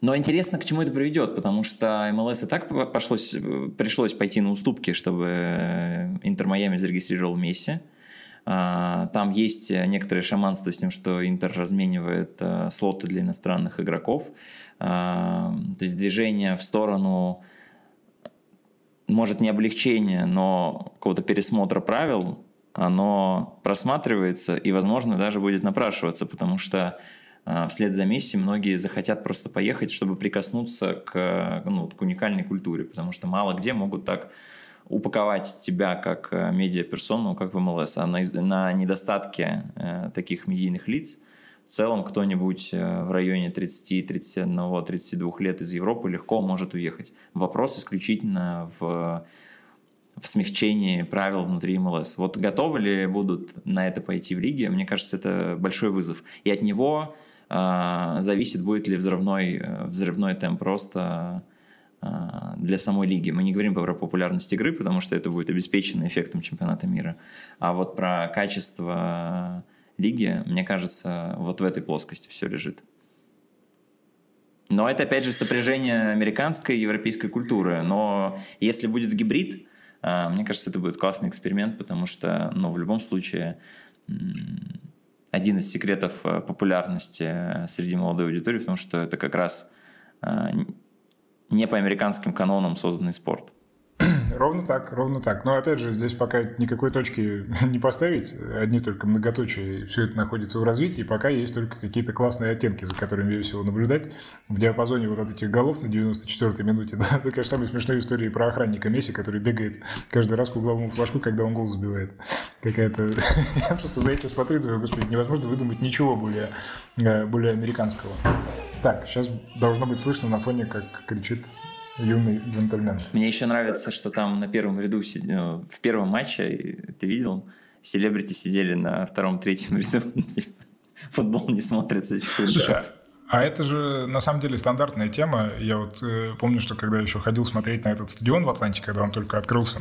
Speaker 1: Но интересно, к чему это приведет, потому что МЛС и так пошлость, пришлось пойти на уступки, чтобы Интер Майами зарегистрировал Месси. А, там есть некоторые шаманство с тем, что Интер разменивает а, слоты для иностранных игроков. А, то есть движение в сторону, может, не облегчения, но какого-то пересмотра правил, оно просматривается и, возможно, даже будет напрашиваться, потому что вслед за Месси многие захотят просто поехать, чтобы прикоснуться к, ну, к уникальной культуре, потому что мало где могут так упаковать тебя как э, медиаперсону, как в МЛС, а на, на недостатке э, таких медийных лиц в целом кто-нибудь э, в районе 30, 31, 32 лет из Европы легко может уехать. Вопрос исключительно в в смягчении правил внутри МЛС. Вот готовы ли будут на это пойти в лиге? Мне кажется, это большой вызов. И от него зависит, будет ли взрывной, э, взрывной темп роста э, для самой лиги. Мы не говорим про популярность игры, потому что это будет обеспечено эффектом чемпионата мира. А вот про качество лиги, мне кажется, вот в этой плоскости все лежит. Но это, опять же, сопряжение американской и европейской культуры. Но если будет гибрид, а, мне кажется, это будет классный эксперимент, потому что, ну, в любом случае, один из секретов э, популярности среди молодой аудитории в том, что это как раз а, не по американским канонам созданный спорт. (clears throat)
Speaker 2: Ровно так, ровно так. Но опять же, здесь пока никакой точки (laughs) не поставить, одни только многоточия, и все это находится в развитии, пока есть только какие-то классные оттенки, за которыми весело наблюдать. В диапазоне вот от этих голов на 94-й минуте, (laughs) да, это, конечно, самая смешная история про охранника Месси, который бегает каждый раз к угловому флажку, когда он гол забивает. Какая-то... (laughs) Я просто за этим смотрю, думаю, господи, невозможно выдумать ничего более, э, более американского. Так, сейчас должно быть слышно на фоне, как кричит юный джентльмен.
Speaker 1: Мне еще нравится, что там на первом ряду, э, в первом матче, ты видел, селебрити сидели на втором-третьем (laughs) ряду. Футбол не смотрится.
Speaker 2: Слушай, а это же на самом деле стандартная тема. Я вот э, помню, что когда еще ходил смотреть на этот стадион в Атланте, когда он только открылся,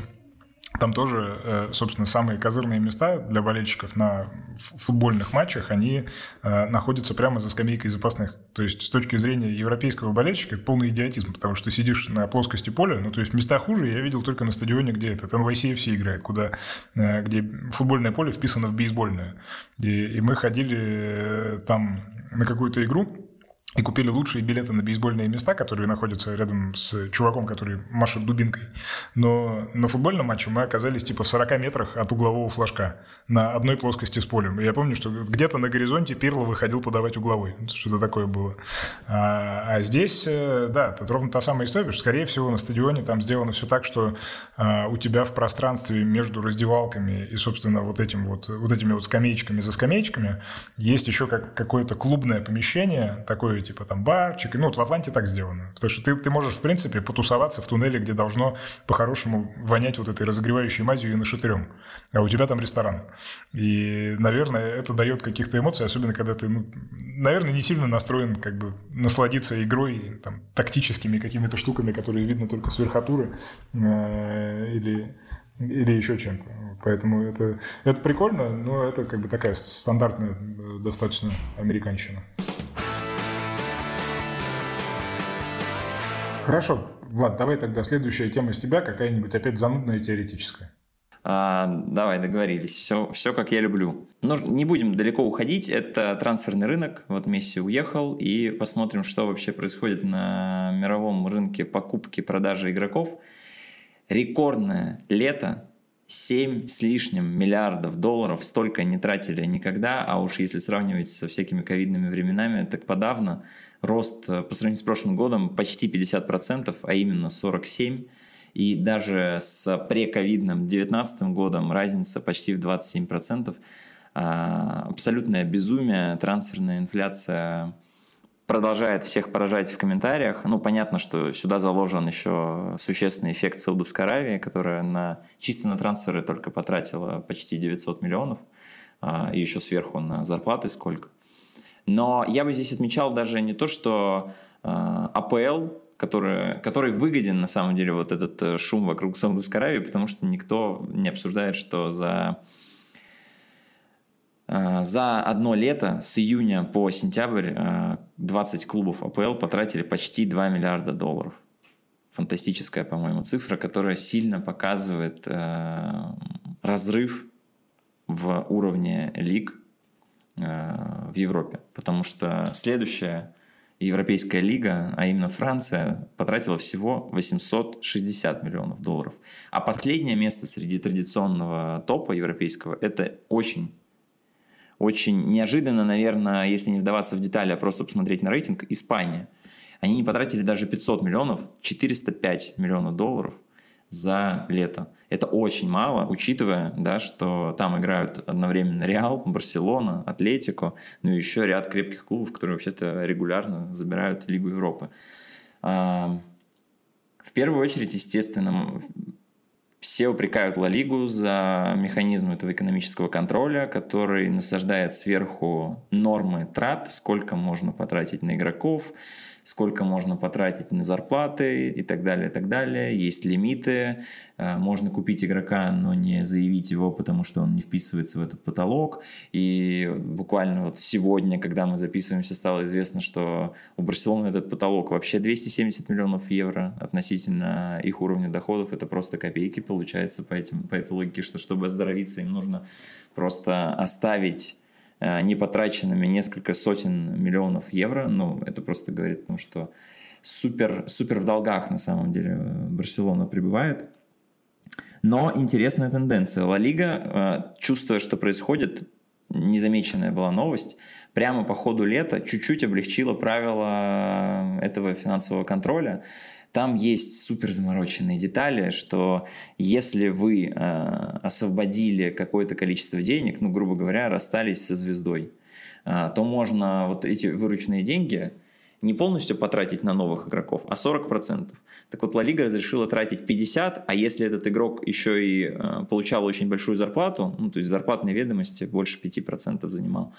Speaker 2: там тоже, э, собственно, самые козырные места для болельщиков на футбольных матчах, они э, находятся прямо за скамейкой запасных. То есть с точки зрения европейского болельщика это полный идиотизм, потому что ты сидишь на плоскости поля, ну то есть места хуже я видел только на стадионе, где этот NYCFC играет, куда, э, где футбольное поле вписано в бейсбольное. И, и мы ходили там на какую-то игру, и купили лучшие билеты на бейсбольные места, которые находятся рядом с чуваком, который машет дубинкой. Но на футбольном матче мы оказались типа в 40 метрах от углового флажка на одной плоскости с полем. И я помню, что где-то на горизонте Пирло выходил подавать угловой. Что-то такое было. А, а здесь, э, да, тут ровно та самая история, что, скорее всего, на стадионе там сделано все так, что а, у тебя в пространстве между раздевалками и, собственно, вот, этим вот, вот этими вот скамеечками за скамеечками есть еще как, какое-то клубное помещение, такое такой, типа, там, барчик. Ну, вот в Атланте так сделано. Потому что ты, ты можешь, в принципе, потусоваться в туннеле, где должно по-хорошему вонять вот этой разогревающей мазью и нашатырем. А у тебя там ресторан. И, наверное, это дает каких-то эмоций, особенно когда ты, ну, наверное, не сильно настроен как бы насладиться игрой, там, тактическими какими-то штуками, которые видно только с верхотуры. Э, или или еще чем-то. Поэтому это, это прикольно, но это как бы такая стандартная э, достаточно американщина. Хорошо, Влад, давай тогда следующая тема с тебя, какая-нибудь опять занудная теоретическая.
Speaker 1: А, давай, договорились. Все, все как я люблю. Но не будем далеко уходить. Это трансферный рынок. Вот Месси уехал. И посмотрим, что вообще происходит на мировом рынке покупки продажи игроков. Рекордное лето 7 с лишним миллиардов долларов столько не тратили никогда, а уж если сравнивать со всякими ковидными временами, так подавно рост э, по сравнению с прошлым годом почти 50%, а именно 47%. И даже с прековидным 2019 годом разница почти в 27%. А, абсолютное безумие, трансферная инфляция продолжает всех поражать в комментариях. Ну, понятно, что сюда заложен еще существенный эффект Саудовской Аравии, которая на, чисто на трансферы только потратила почти 900 миллионов, а, и еще сверху на зарплаты сколько. Но я бы здесь отмечал даже не то, что а, АПЛ, который, который выгоден на самом деле вот этот э, шум вокруг Саудовской Аравии, потому что никто не обсуждает, что за Э, за одно лето с июня по сентябрь 20 э, клубов АПЛ потратили почти 2 миллиарда долларов. Фантастическая, по-моему, цифра, которая сильно показывает э, разрыв в уровне лиг в Европе. Потому что следующая Европейская лига, а именно Франция, потратила всего 860 миллионов долларов. А последнее место среди традиционного топа европейского – это очень очень неожиданно, наверное, если не вдаваться в детали, а просто посмотреть на рейтинг, Испания. Они не потратили даже 500 миллионов, 405 миллионов долларов за лето. Это очень мало, учитывая, да, что там играют одновременно Реал, Барселона, Атлетико, ну и еще ряд крепких клубов, которые вообще-то регулярно забирают Лигу Европы. А, в первую очередь, естественно, все упрекают Ла Лигу за механизм этого экономического контроля, который насаждает сверху нормы трат, сколько можно потратить на игроков, сколько можно потратить на зарплаты и так далее, и так далее. Есть лимиты, э, можно купить игрока, но не заявить его, потому что он не вписывается в этот потолок. И буквально вот сегодня, когда мы записываемся, стало известно, что у Барселоны этот потолок вообще 270 миллионов евро относительно их уровня доходов. Это просто копейки получается по, этим, по этой логике, что чтобы оздоровиться, им нужно просто оставить Э, не потраченными несколько сотен миллионов евро. Ну, это просто говорит о том, что супер, супер в долгах на самом деле Барселона пребывает. Но интересная тенденция. Ла Лига, э, чувствуя, что происходит, незамеченная была новость, прямо по ходу лета чуть-чуть облегчила правила этого финансового контроля. Там есть супер замороченные детали, что если вы э, освободили какое-то количество денег, ну, грубо говоря, расстались со звездой, э, то можно вот эти вырученные деньги не полностью потратить на новых игроков, а 40%. Так вот, Ла Лига разрешила тратить 50%, а если этот игрок еще и э, получал очень большую зарплату, ну, то есть зарплатные ведомости больше 5% занимал,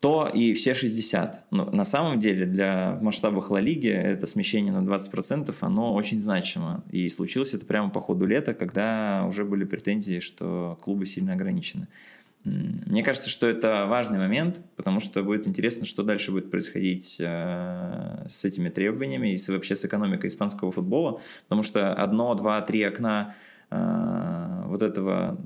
Speaker 1: то и все 60. Но на самом деле для, в масштабах Ла Лиги это смещение на 20%, оно очень значимо. И случилось это прямо по ходу лета, когда уже были претензии, что клубы сильно ограничены. Мне кажется, что это важный момент, потому что будет интересно, что дальше будет происходить э, с этими требованиями и вообще с экономикой испанского футбола, потому что одно, два, три окна э, вот этого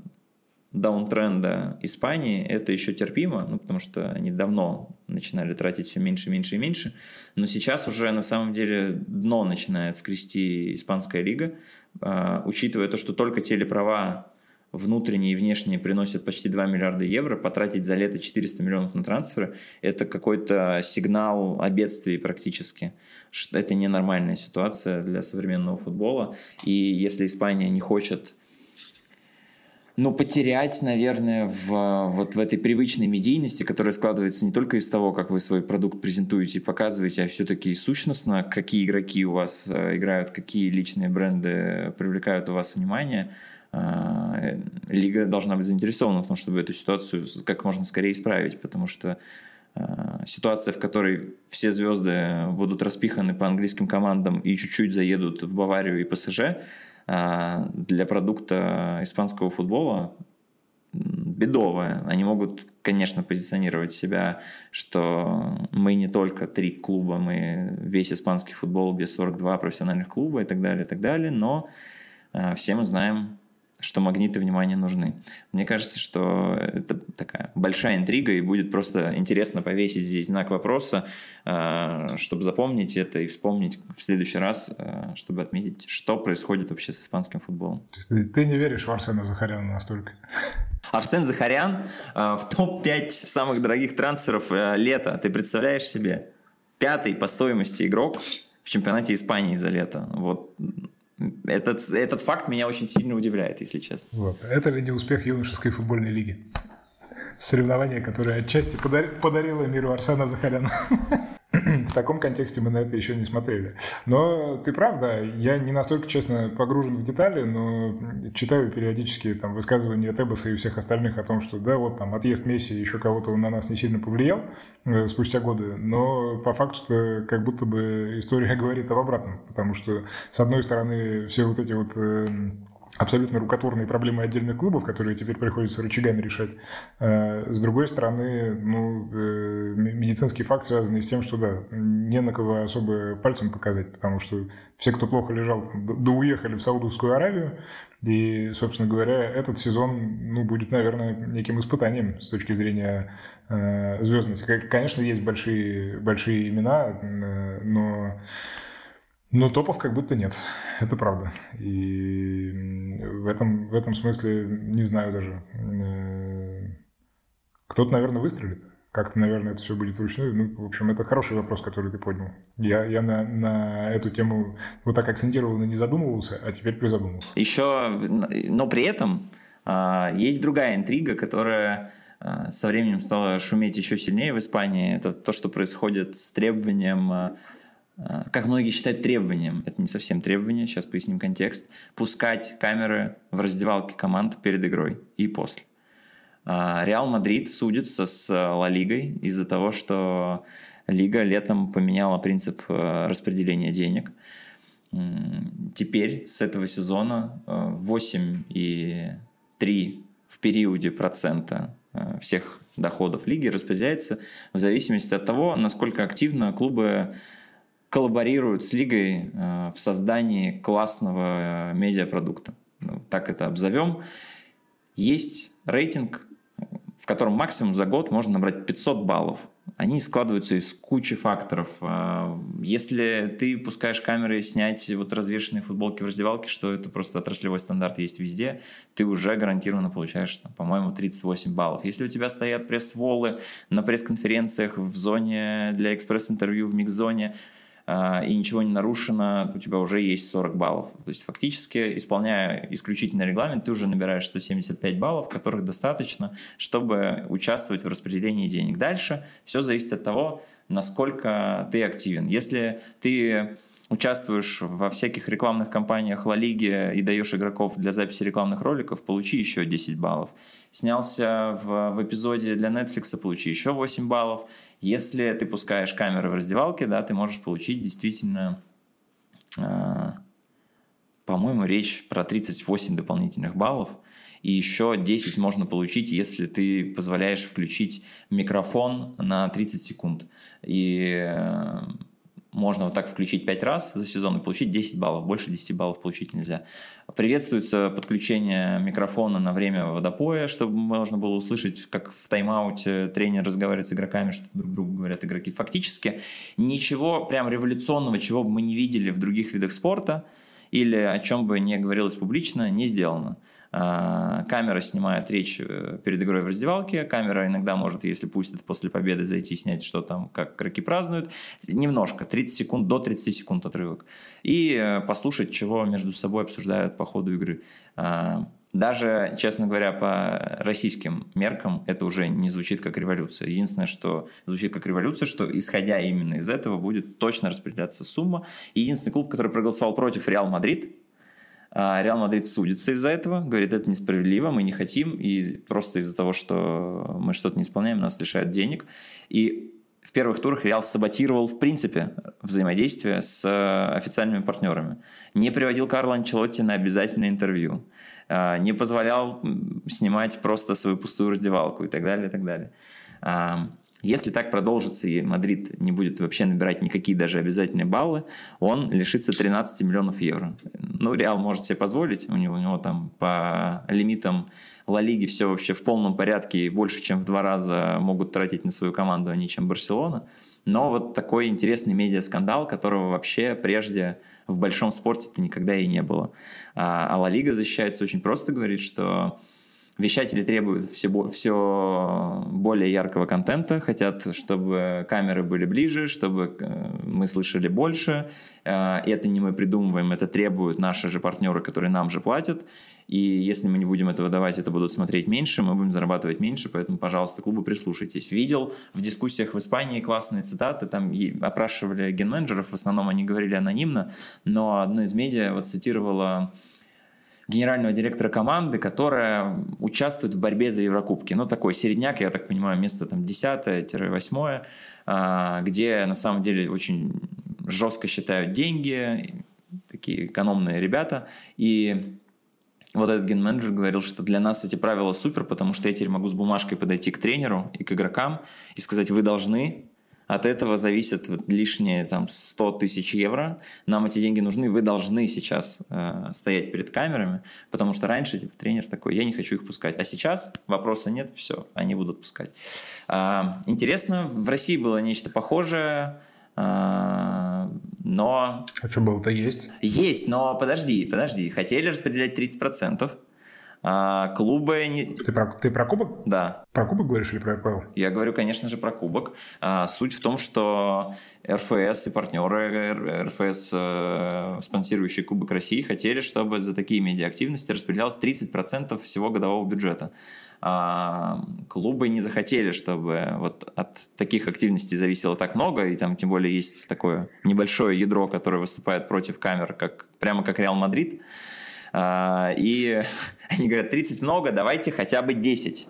Speaker 1: даунтренда Испании это еще терпимо, ну, потому что они давно начинали тратить все меньше, меньше и меньше, но сейчас уже на самом деле дно начинает скрести Испанская лига, э, учитывая то, что только телеправа внутренние и внешние приносят почти 2 миллиарда евро, потратить за лето 400 миллионов на трансферы, это какой-то сигнал о бедствии практически. Это ненормальная ситуация для современного футбола. И если Испания не хочет ну, потерять, наверное, в, вот в этой привычной медийности, которая складывается не только из того, как вы свой продукт презентуете и показываете, а все-таки сущностно, какие игроки у вас э, играют, какие личные бренды привлекают у вас внимание. Э, лига должна быть заинтересована в том, чтобы эту ситуацию как можно скорее исправить, потому что э, ситуация, в которой все звезды будут распиханы по английским командам и чуть-чуть заедут в Баварию и ПСЖ, для продукта испанского футбола бедовая. Они могут, конечно, позиционировать себя, что мы не только три клуба, мы весь испанский футбол, где 42 профессиональных клуба и так далее, и так далее, но а, все мы знаем что магниты внимания нужны. Мне кажется, что это такая большая интрига, и будет просто интересно повесить здесь знак вопроса, э, чтобы запомнить это и вспомнить в следующий раз, э, чтобы отметить, что происходит вообще с испанским футболом.
Speaker 2: То есть ты не веришь в Арсена Захаряна настолько?
Speaker 1: Арсен Захарян э, в топ-5 самых дорогих трансферов лета. Ты представляешь себе? Пятый по стоимости игрок в чемпионате Испании за лето. Вот этот, этот факт меня очень сильно удивляет, если честно.
Speaker 2: Вот. Это ли не успех юношеской футбольной лиги? Соревнование, которое отчасти подарило миру Арсена Захаряна. (laughs) (clears throat) в таком контексте мы на это еще не смотрели. Но ты прав, да, я не настолько, честно, погружен в детали, но читаю периодически там высказывания Тебаса и всех остальных о том, что да, вот там отъезд Месси еще кого-то на нас не сильно повлиял э, спустя годы, но по факту-то как будто бы история (laughs) говорит об обратном, потому что, с одной стороны, все вот эти вот э, абсолютно рукотворные проблемы отдельных клубов, которые теперь приходится рычагами решать. Э, с другой стороны, ну, э, медицинский факт, связанный с тем, что, да, не на кого особо пальцем показать, потому что все, кто плохо лежал, да уехали в Саудовскую Аравию, и, собственно говоря, этот сезон, ну, будет, наверное, неким испытанием с точки зрения э, звездности. Конечно, есть большие, большие имена, но но топов как будто нет, (laughs) это правда. И в этом, в этом смысле не знаю даже. Э, кто-то, наверное, выстрелит. Как-то, наверное, это все будет вручную. Ну, в общем, это хороший вопрос, который ты поднял. Я, я на, на эту тему вот так акцентированно не задумывался, а теперь призадумался.
Speaker 1: Еще, но при этом а, есть другая интрига, которая а, со временем стала шуметь еще сильнее в Испании. Это то, что происходит с требованием а, как многие считают требованием, это не совсем требование, сейчас поясним контекст, пускать камеры в раздевалке команд перед игрой и после. А, Реал Мадрид судится с Ла Лигой из-за того, что Лига летом поменяла принцип э, распределения денег. Теперь с этого сезона 8,3 э, в периоде процента э, всех доходов лиги распределяется в зависимости от того, насколько активно клубы коллаборируют с лигой в создании классного медиапродукта. Ну, так это обзовем. Есть рейтинг в котором максимум за год можно набрать 500 баллов. Они складываются из кучи факторов. А, если ты пускаешь камеры снять вот развешенные футболки в раздевалке, что это просто отраслевой стандарт есть везде, ты уже гарантированно получаешь, по-моему, 38 баллов. Если у тебя стоят пресс-волы на пресс-конференциях в зоне для экспресс-интервью в микс-зоне, и ничего не нарушено, у тебя уже есть 40 баллов. То есть фактически, исполняя исключительный регламент, ты уже набираешь 175 баллов, которых достаточно, чтобы участвовать в распределении денег. Дальше все зависит от того, насколько ты активен. Если ты участвуешь во всяких рекламных кампаниях Ла Лиги и даешь игроков для записи рекламных роликов, получи еще 10 баллов. Снялся в, в эпизоде для Netflix, получи еще 8 баллов. Если ты пускаешь камеры в раздевалке, да, ты можешь получить действительно, э, по-моему, речь про 38 дополнительных баллов. И еще 10 можно получить, если ты позволяешь включить микрофон на 30 секунд. И э, можно вот так включить 5 раз за сезон и получить 10 баллов. Больше 10 баллов получить нельзя. Приветствуется подключение микрофона на время водопоя, чтобы можно было услышать, как в тайм-ауте тренер разговаривает с игроками, что друг другу говорят игроки. Фактически ничего прям революционного, чего бы мы не видели в других видах спорта или о чем бы не говорилось публично, не сделано. А, камера снимает речь э, перед игрой в раздевалке. Камера иногда может, если пустят после победы, зайти снять, что там, как игроки празднуют. Немножко, 30 секунд, до 30 секунд отрывок. И э, послушать, чего между собой обсуждают по ходу игры. А, даже, честно говоря, по российским меркам это уже не звучит как революция. Единственное, что звучит как революция, что исходя именно из этого будет точно распределяться сумма. единственный клуб, который проголосовал против Реал Мадрид, а Реал Мадрид судится из-за этого, говорит, это несправедливо, мы не хотим, и просто из-за того, что мы что-то не исполняем, нас лишают денег. И в первых турах Реал саботировал, в принципе, взаимодействие с э, официальными партнерами. Не приводил Карло Анчелотти на обязательное интервью. А, не позволял снимать просто свою пустую раздевалку и так далее, и так далее. Если так продолжится и Мадрид не будет вообще набирать никакие даже обязательные баллы, он лишится 13 миллионов евро. Ну, Реал может себе позволить, у него, у него там по лимитам Ла Лиги все вообще в полном порядке и больше, чем в два раза могут тратить на свою команду они, чем Барселона. Но вот такой интересный медиаскандал, которого вообще прежде в большом спорте-то никогда и не было. А, а Ла Лига защищается очень просто, говорит, что Вещатели требуют все, все более яркого контента, хотят, чтобы камеры были ближе, чтобы э, мы слышали больше. Э, это не мы придумываем, это требуют наши же партнеры, которые нам же платят. И если мы не будем этого давать, это будут смотреть меньше, мы будем зарабатывать меньше, поэтому, пожалуйста, клубы, прислушайтесь. Видел в дискуссиях в Испании классные цитаты, там опрашивали ген-менеджеров, в основном они говорили анонимно, но одно из медиа вот цитировало генерального директора команды, которая участвует в борьбе за Еврокубки. Ну, такой середняк, я так понимаю, место там 10-8, а, где на самом деле очень жестко считают деньги, такие экономные ребята. И вот этот ген-менеджер говорил, что для нас эти правила супер, потому что я теперь могу с бумажкой подойти к тренеру и к игрокам и сказать, вы должны от этого зависят вот лишние там 100 тысяч евро. Нам эти деньги нужны, вы должны сейчас э, стоять перед камерами, потому что раньше типа, тренер такой, я не хочу их пускать. А сейчас вопроса нет, все, они будут пускать. А, интересно, в России было нечто похожее, а, но...
Speaker 2: А что было-то есть?
Speaker 1: Есть, но подожди, подожди. Хотели распределять 30%. А, клубы...
Speaker 2: Ты про, ты про кубок?
Speaker 1: Да.
Speaker 2: Про кубок говоришь или про РПЛ?
Speaker 1: Я говорю, конечно же, про кубок. А, суть в том, что РФС и партнеры РФС, э, спонсирующие Кубок России, хотели, чтобы за такие медиа-активности распределялось 30% всего годового бюджета. А, клубы не захотели, чтобы вот от таких активностей зависело так много, и там тем более есть такое небольшое ядро, которое выступает против камер, как, прямо как Реал Мадрид. А, и (laughs) они говорят, 30 много, давайте хотя бы 10.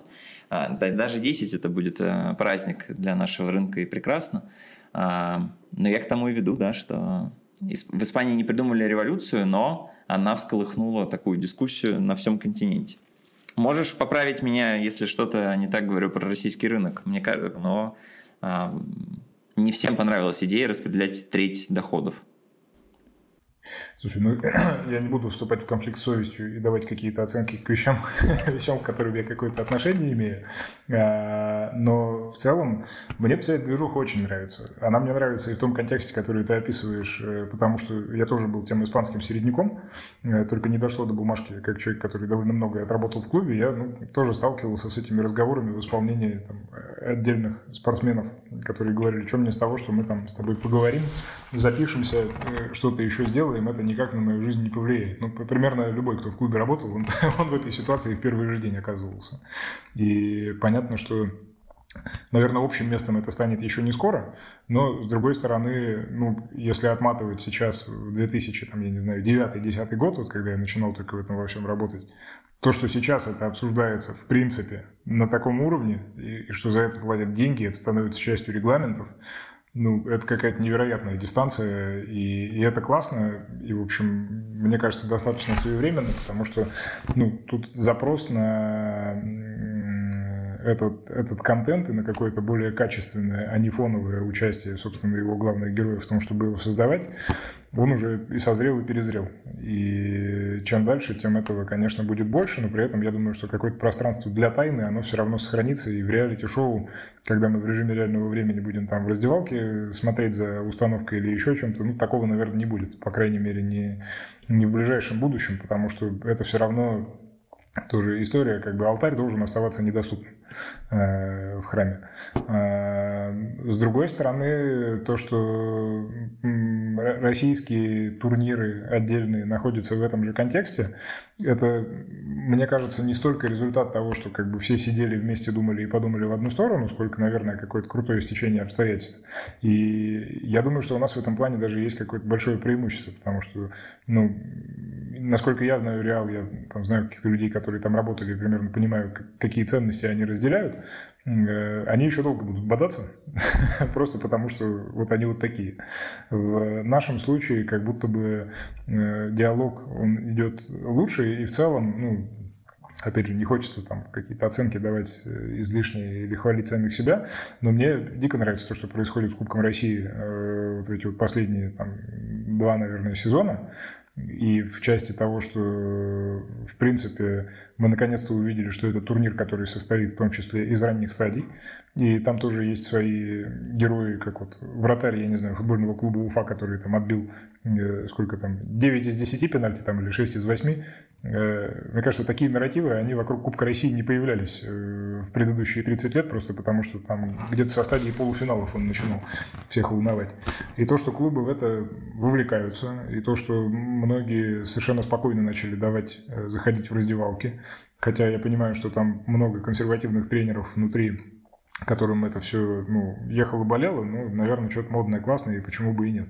Speaker 1: А, даже 10 это будет э, праздник для нашего рынка и прекрасно. Но я к тому и веду, да, что в Испании не придумали революцию, но она всколыхнула такую дискуссию на всем континенте. Можешь поправить меня, если что-то не так говорю про российский рынок, мне кажется, но а, не всем понравилась идея распределять треть доходов.
Speaker 2: Слушай, ну (clears throat) я не буду вступать в конфликт с совестью и давать какие-то оценки к вещам, (laughs) вещам, к которым я какое-то отношение имею. А, но в целом мне вся эта движуха очень нравится. Она мне нравится и в том контексте, который ты описываешь, э, потому что я тоже был тем испанским середняком, э, только не дошло до бумажки, как человек, который довольно много отработал в клубе, я ну, тоже сталкивался с этими разговорами в исполнении там, отдельных спортсменов, которые говорили, что мне с того, что мы там с тобой поговорим, запишемся, э, что-то еще сделаем, это никак на мою жизнь не повлияет. Ну, примерно любой, кто в клубе работал, он, (laughs) он в этой ситуации в первый же день оказывался. И понятно, что Наверное, общим местом это станет еще не скоро, но, с другой стороны, ну, если отматывать сейчас в 2000, там, я не знаю, 9-10 год, вот когда я начинал только в этом во всем работать, то, что сейчас это обсуждается, в принципе, на таком уровне, и, и что за это платят деньги, это становится частью регламентов, ну, это какая-то невероятная дистанция, и, и это классно, и, в общем, мне кажется, достаточно своевременно, потому что, ну, тут запрос на этот, этот контент и на какое-то более качественное, а не фоновое участие, собственно, его главных героев в том, чтобы его создавать, он уже и созрел, и перезрел. И чем дальше, тем этого, конечно, будет больше, но при этом я думаю, что какое-то пространство для тайны, оно все равно сохранится, и в реалити-шоу, когда мы в режиме реального времени будем там в раздевалке смотреть за установкой или еще чем-то, ну, такого, наверное, не будет, по крайней мере, не, не в ближайшем будущем, потому что это все равно тоже история, как бы алтарь должен оставаться недоступным в храме. Э, с другой стороны, то, что российские турниры отдельные находятся в этом же контексте, это, мне кажется, не столько результат того, что как бы все сидели вместе, думали и подумали в одну сторону, сколько, наверное, какое-то крутое стечение обстоятельств. И я думаю, что у нас в этом плане даже есть какое-то большое преимущество, потому что, ну, насколько я знаю Реал, я там знаю каких-то людей, которые там работали, примерно понимаю, какие ценности они разделяют, э, они еще долго будут бодаться, (laughs) просто потому что вот они вот такие. В нашем случае как будто бы э, диалог, он идет лучше, и в целом, ну, опять же, не хочется там какие-то оценки давать э, излишние или хвалить самих себя, но мне дико нравится то, что происходит с Кубком России вот эти вот последние там два, наверное, сезона. И в части того, что, в принципе, мы наконец-то увидели, что это турнир, который состоит в том числе из ранних стадий. И там тоже есть свои герои, как вот вратарь, я не знаю, футбольного клуба Уфа, который там отбил э, сколько там, 9 из 10 пенальти там, или 6 из 8. Э, мне кажется, такие нарративы, они вокруг Кубка России не появлялись э, в предыдущие 30 лет, просто потому что там где-то со стадии полуфиналов он начинал всех волновать. И то, что клубы в это вовлекаются, и то, что многие совершенно спокойно начали давать э, заходить в раздевалки, хотя я понимаю, что там много консервативных тренеров внутри которым это все ну, ехало-болело, ну, наверное, что-то модное, классное, и почему бы и нет.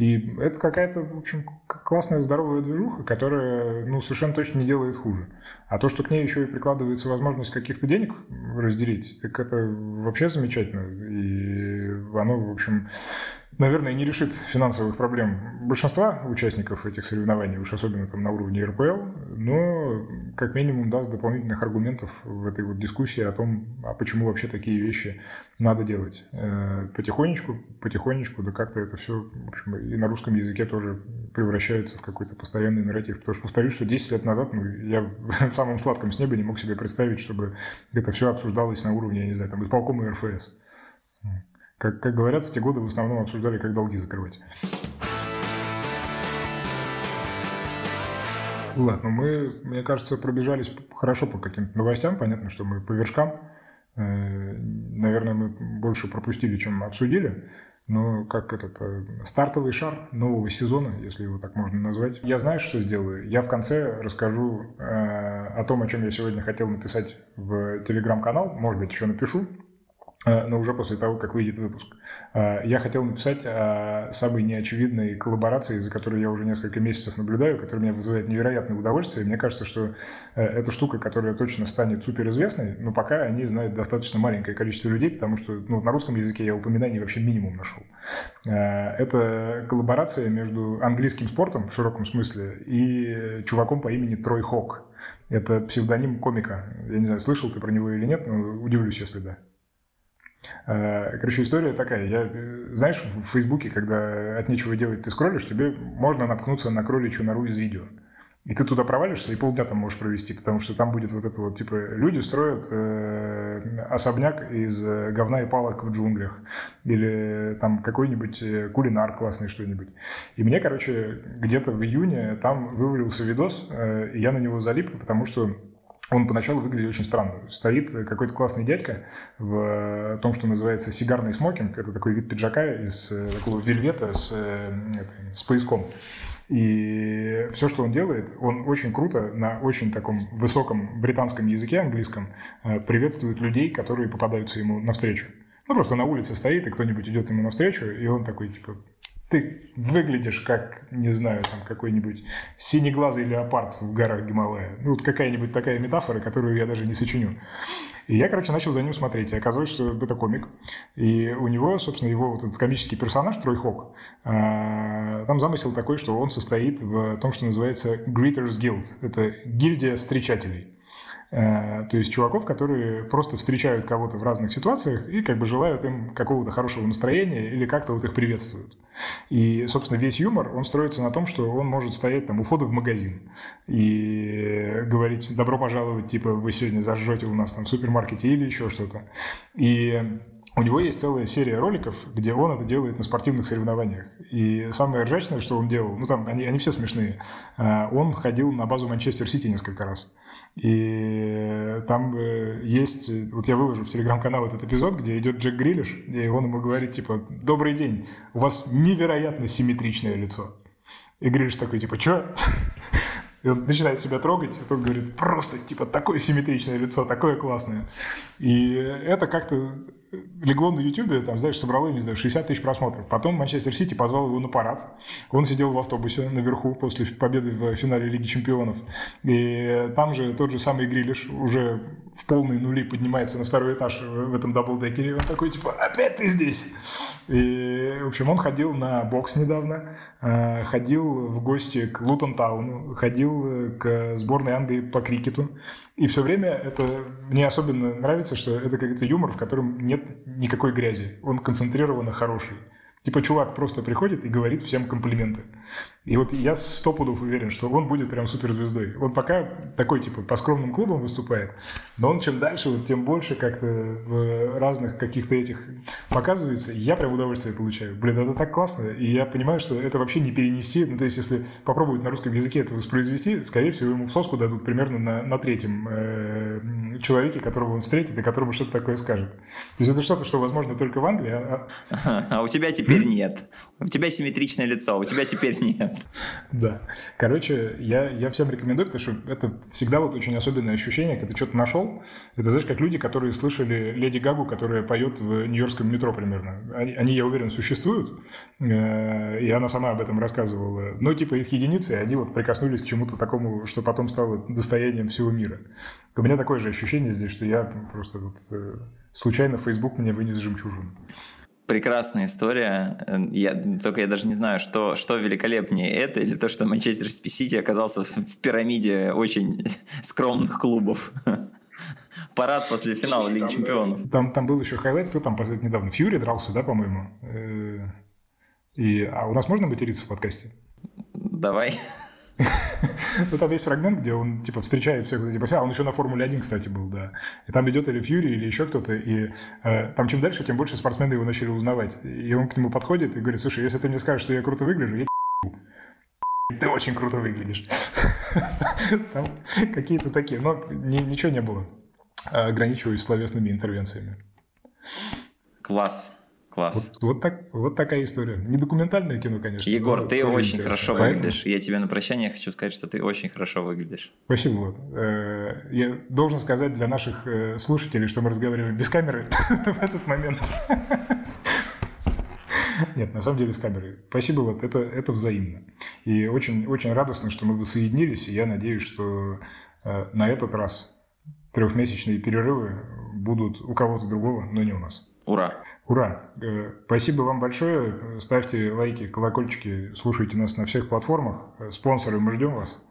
Speaker 2: И это какая-то, в общем, классная здоровая движуха, которая, ну, совершенно точно не делает хуже. А то, что к ней еще и прикладывается возможность каких-то денег разделить, так это вообще замечательно. И оно, в общем, наверное, не решит финансовых проблем большинства участников этих соревнований, уж особенно там на уровне РПЛ, но как минимум даст дополнительных аргументов в этой вот дискуссии о том, а почему вообще такие вещи надо делать. Э, потихонечку, потихонечку, да как-то это все, в общем, и на русском языке тоже превращается в какой-то постоянный нарратив. Потому что, повторюсь, что 10 лет назад ну, я в (laughs) самом сладком с неба не мог себе представить, чтобы это все обсуждалось на уровне, я не знаю, там, исполкома РФС. Как, как говорят, в те годы в основном обсуждали, как долги закрывать. Ладно, мы, мне кажется, пробежались хорошо по каким-то новостям. Понятно, что мы по вершкам. Э, наверное, мы больше пропустили, чем обсудили. Но как этот э, стартовый шар нового сезона, если его так можно назвать. Я знаю, что сделаю. Я в конце расскажу э, о том, о чем я сегодня хотел написать в телеграм-канал. Может быть, еще напишу. Э, но уже после того, как выйдет выпуск. Э, я хотел написать о самой неочевидной коллаборации, за которой я уже несколько месяцев наблюдаю, которая меня вызывает невероятное удовольствие. Мне кажется, что э, это штука, которая точно станет суперизвестной, но пока они знают достаточно маленькое количество людей, потому что ну, на русском языке я упоминаний вообще минимум нашел. Это коллаборация между английским спортом в широком смысле и чуваком по имени Трой Хок. Это псевдоним комика. Я не знаю, слышал ты про него или нет, но удивлюсь, если да. Э, короче, история такая. Я, э, знаешь, в Фейсбуке, когда от нечего делать ты скроллишь, тебе можно наткнуться на кроличью нору из видео. И ты туда провалишься и полдня там можешь провести, потому что там будет вот это вот, типа, люди строят э, особняк из э, говна и палок в джунглях. Или там какой-нибудь кулинар классный что-нибудь. И мне, короче, где-то в июне там вывалился видос, э, и я на него залип, потому что он поначалу выглядит очень странно. Стоит какой-то классный дядька в том, что называется сигарный смокинг. Это такой вид пиджака из э, такого вельвета с, э, с пояском. И все, что он делает, он очень круто на очень таком высоком британском языке, английском, э, приветствует людей, которые попадаются ему навстречу. Ну, просто на улице стоит, и кто-нибудь идет ему навстречу, и он такой, типа, ты выглядишь как, не знаю, там какой-нибудь синеглазый леопард в горах Гималая. Ну, вот какая-нибудь такая метафора, которую я даже не сочиню. И я, короче, начал за ним смотреть. И оказалось, что это комик. И у него, собственно, его вот этот комический персонаж, Трой Хок, а, там замысел такой, что он состоит в том, что называется Greeters Guild. Это гильдия встречателей. Э, то есть чуваков, которые просто встречают кого-то в разных ситуациях и как бы желают им какого-то хорошего настроения или как-то вот их приветствуют. И, собственно, весь юмор, он строится на том, что он может стоять там у входа в магазин и говорить «добро пожаловать», типа «вы сегодня зажжете у нас там в супермаркете» или еще что-то. И у него есть целая серия роликов, где он это делает на спортивных соревнованиях. И самое ржачное, что он делал, ну там они, они все смешные, э, он ходил на базу Манчестер Сити несколько раз. И там э, есть, вот я выложу в телеграм-канал этот эпизод, где идет Джек Грилиш, и он ему говорит, типа, «Добрый день, у вас невероятно симметричное лицо». И Грилиш такой, типа, «Чё?» (laughs) И он начинает себя трогать, и тот говорит, просто, типа, такое симметричное лицо, такое классное. И это как-то легло на Ютубе, там, знаешь, собрало, не знаю, 60 тысяч просмотров. Потом Манчестер Сити позвал его на парад. Он сидел в автобусе наверху после победы в финале Лиги Чемпионов. И там же тот же самый Грилиш уже в полные нули поднимается на второй этаж в этом даблдекере. Он такой, типа, опять ты здесь? И, в общем, он ходил на бокс недавно, э, ходил в гости к Лутон Тауну, ходил к сборной Англии по крикету. И все время это мне особенно нравится, что это какой-то юмор, в котором нет никакой грязи. Он концентрированно хороший. Типа чувак просто приходит и говорит всем комплименты. И вот я сто пудов уверен, что он будет прям суперзвездой. Он пока такой, типа, по скромным клубам выступает, но он чем дальше, вот тем больше как-то в разных каких-то этих показывается, и я прям удовольствие получаю. Блин, это так классно, и я понимаю, что это вообще не перенести. Ну, то есть, если попробовать на русском языке это воспроизвести, скорее всего, ему в соску дадут примерно на, на третьем э, человеке, которого он встретит, и которому что-то такое скажет. То есть, это что-то, что возможно только в Англии. А,
Speaker 1: а... (laughs) а у тебя теперь нет. У тебя симметричное лицо, а у тебя теперь нет.
Speaker 2: Да. Короче, я, я всем рекомендую, потому что это всегда вот очень особенное ощущение, когда ты что-то нашел. Это, знаешь, как люди, которые слышали Леди Гагу, которая поет в Нью-Йоркском метро примерно. Они, они, я уверен, существуют, э, и она сама об этом рассказывала. Но типа их единицы, они вот прикоснулись к чему-то такому, что потом стало достоянием всего мира. У меня такое же ощущение здесь, что я просто вот э, случайно Facebook мне вынес жемчужину
Speaker 1: прекрасная история. Я, только я даже не знаю, что, что великолепнее это или то, что Манчестер Сити оказался в, пирамиде очень (laughs) скромных клубов. (laughs) Парад после финала Лиги там, Чемпионов.
Speaker 2: Там, там был еще хайлайт, кто там последний недавно? Фьюри дрался, да, по-моему? Э, и, а у нас можно материться в подкасте?
Speaker 1: Давай.
Speaker 2: Ну, там есть фрагмент, где он, типа, встречает всех этих а он еще на Формуле 1, кстати, был, да. И там идет или Фьюри, или еще кто-то, и э, там чем дальше, тем больше спортсмены его начали узнавать. И он к нему подходит и говорит, слушай, если ты мне скажешь, что я круто выгляжу, я (laughs) ты очень круто выглядишь. (laughs) Там какие-то такие, но ничего не было. Ограничиваюсь словесными интервенциями.
Speaker 1: Класс. Класс.
Speaker 2: Вот, вот, так, вот такая история. Не документальное кино, конечно.
Speaker 1: Егор, ты очень интересно. хорошо Поэтому... выглядишь. Я тебе на прощание хочу сказать, что ты очень хорошо выглядишь.
Speaker 2: Спасибо. Э, я должен сказать для наших э, слушателей, что мы разговариваем без камеры (laughs) в этот момент. Нет, на самом деле с камерой. Спасибо, вот это, это взаимно. И очень, очень радостно, что мы воссоединились, и я надеюсь, что э, на этот раз трехмесячные перерывы будут у кого-то другого, но не у нас.
Speaker 1: Ура!
Speaker 2: Ура! Э, спасибо вам большое. Ставьте лайки, колокольчики, слушайте нас на всех платформах. Э, спонсоры, мы ждем вас.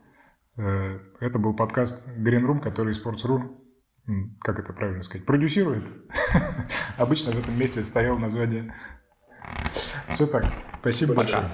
Speaker 2: Э, это был подкаст Green Room, который Sports.ru, как это правильно сказать, продюсирует. (laughs) Обычно в этом месте стояло название. Все так. Спасибо большое.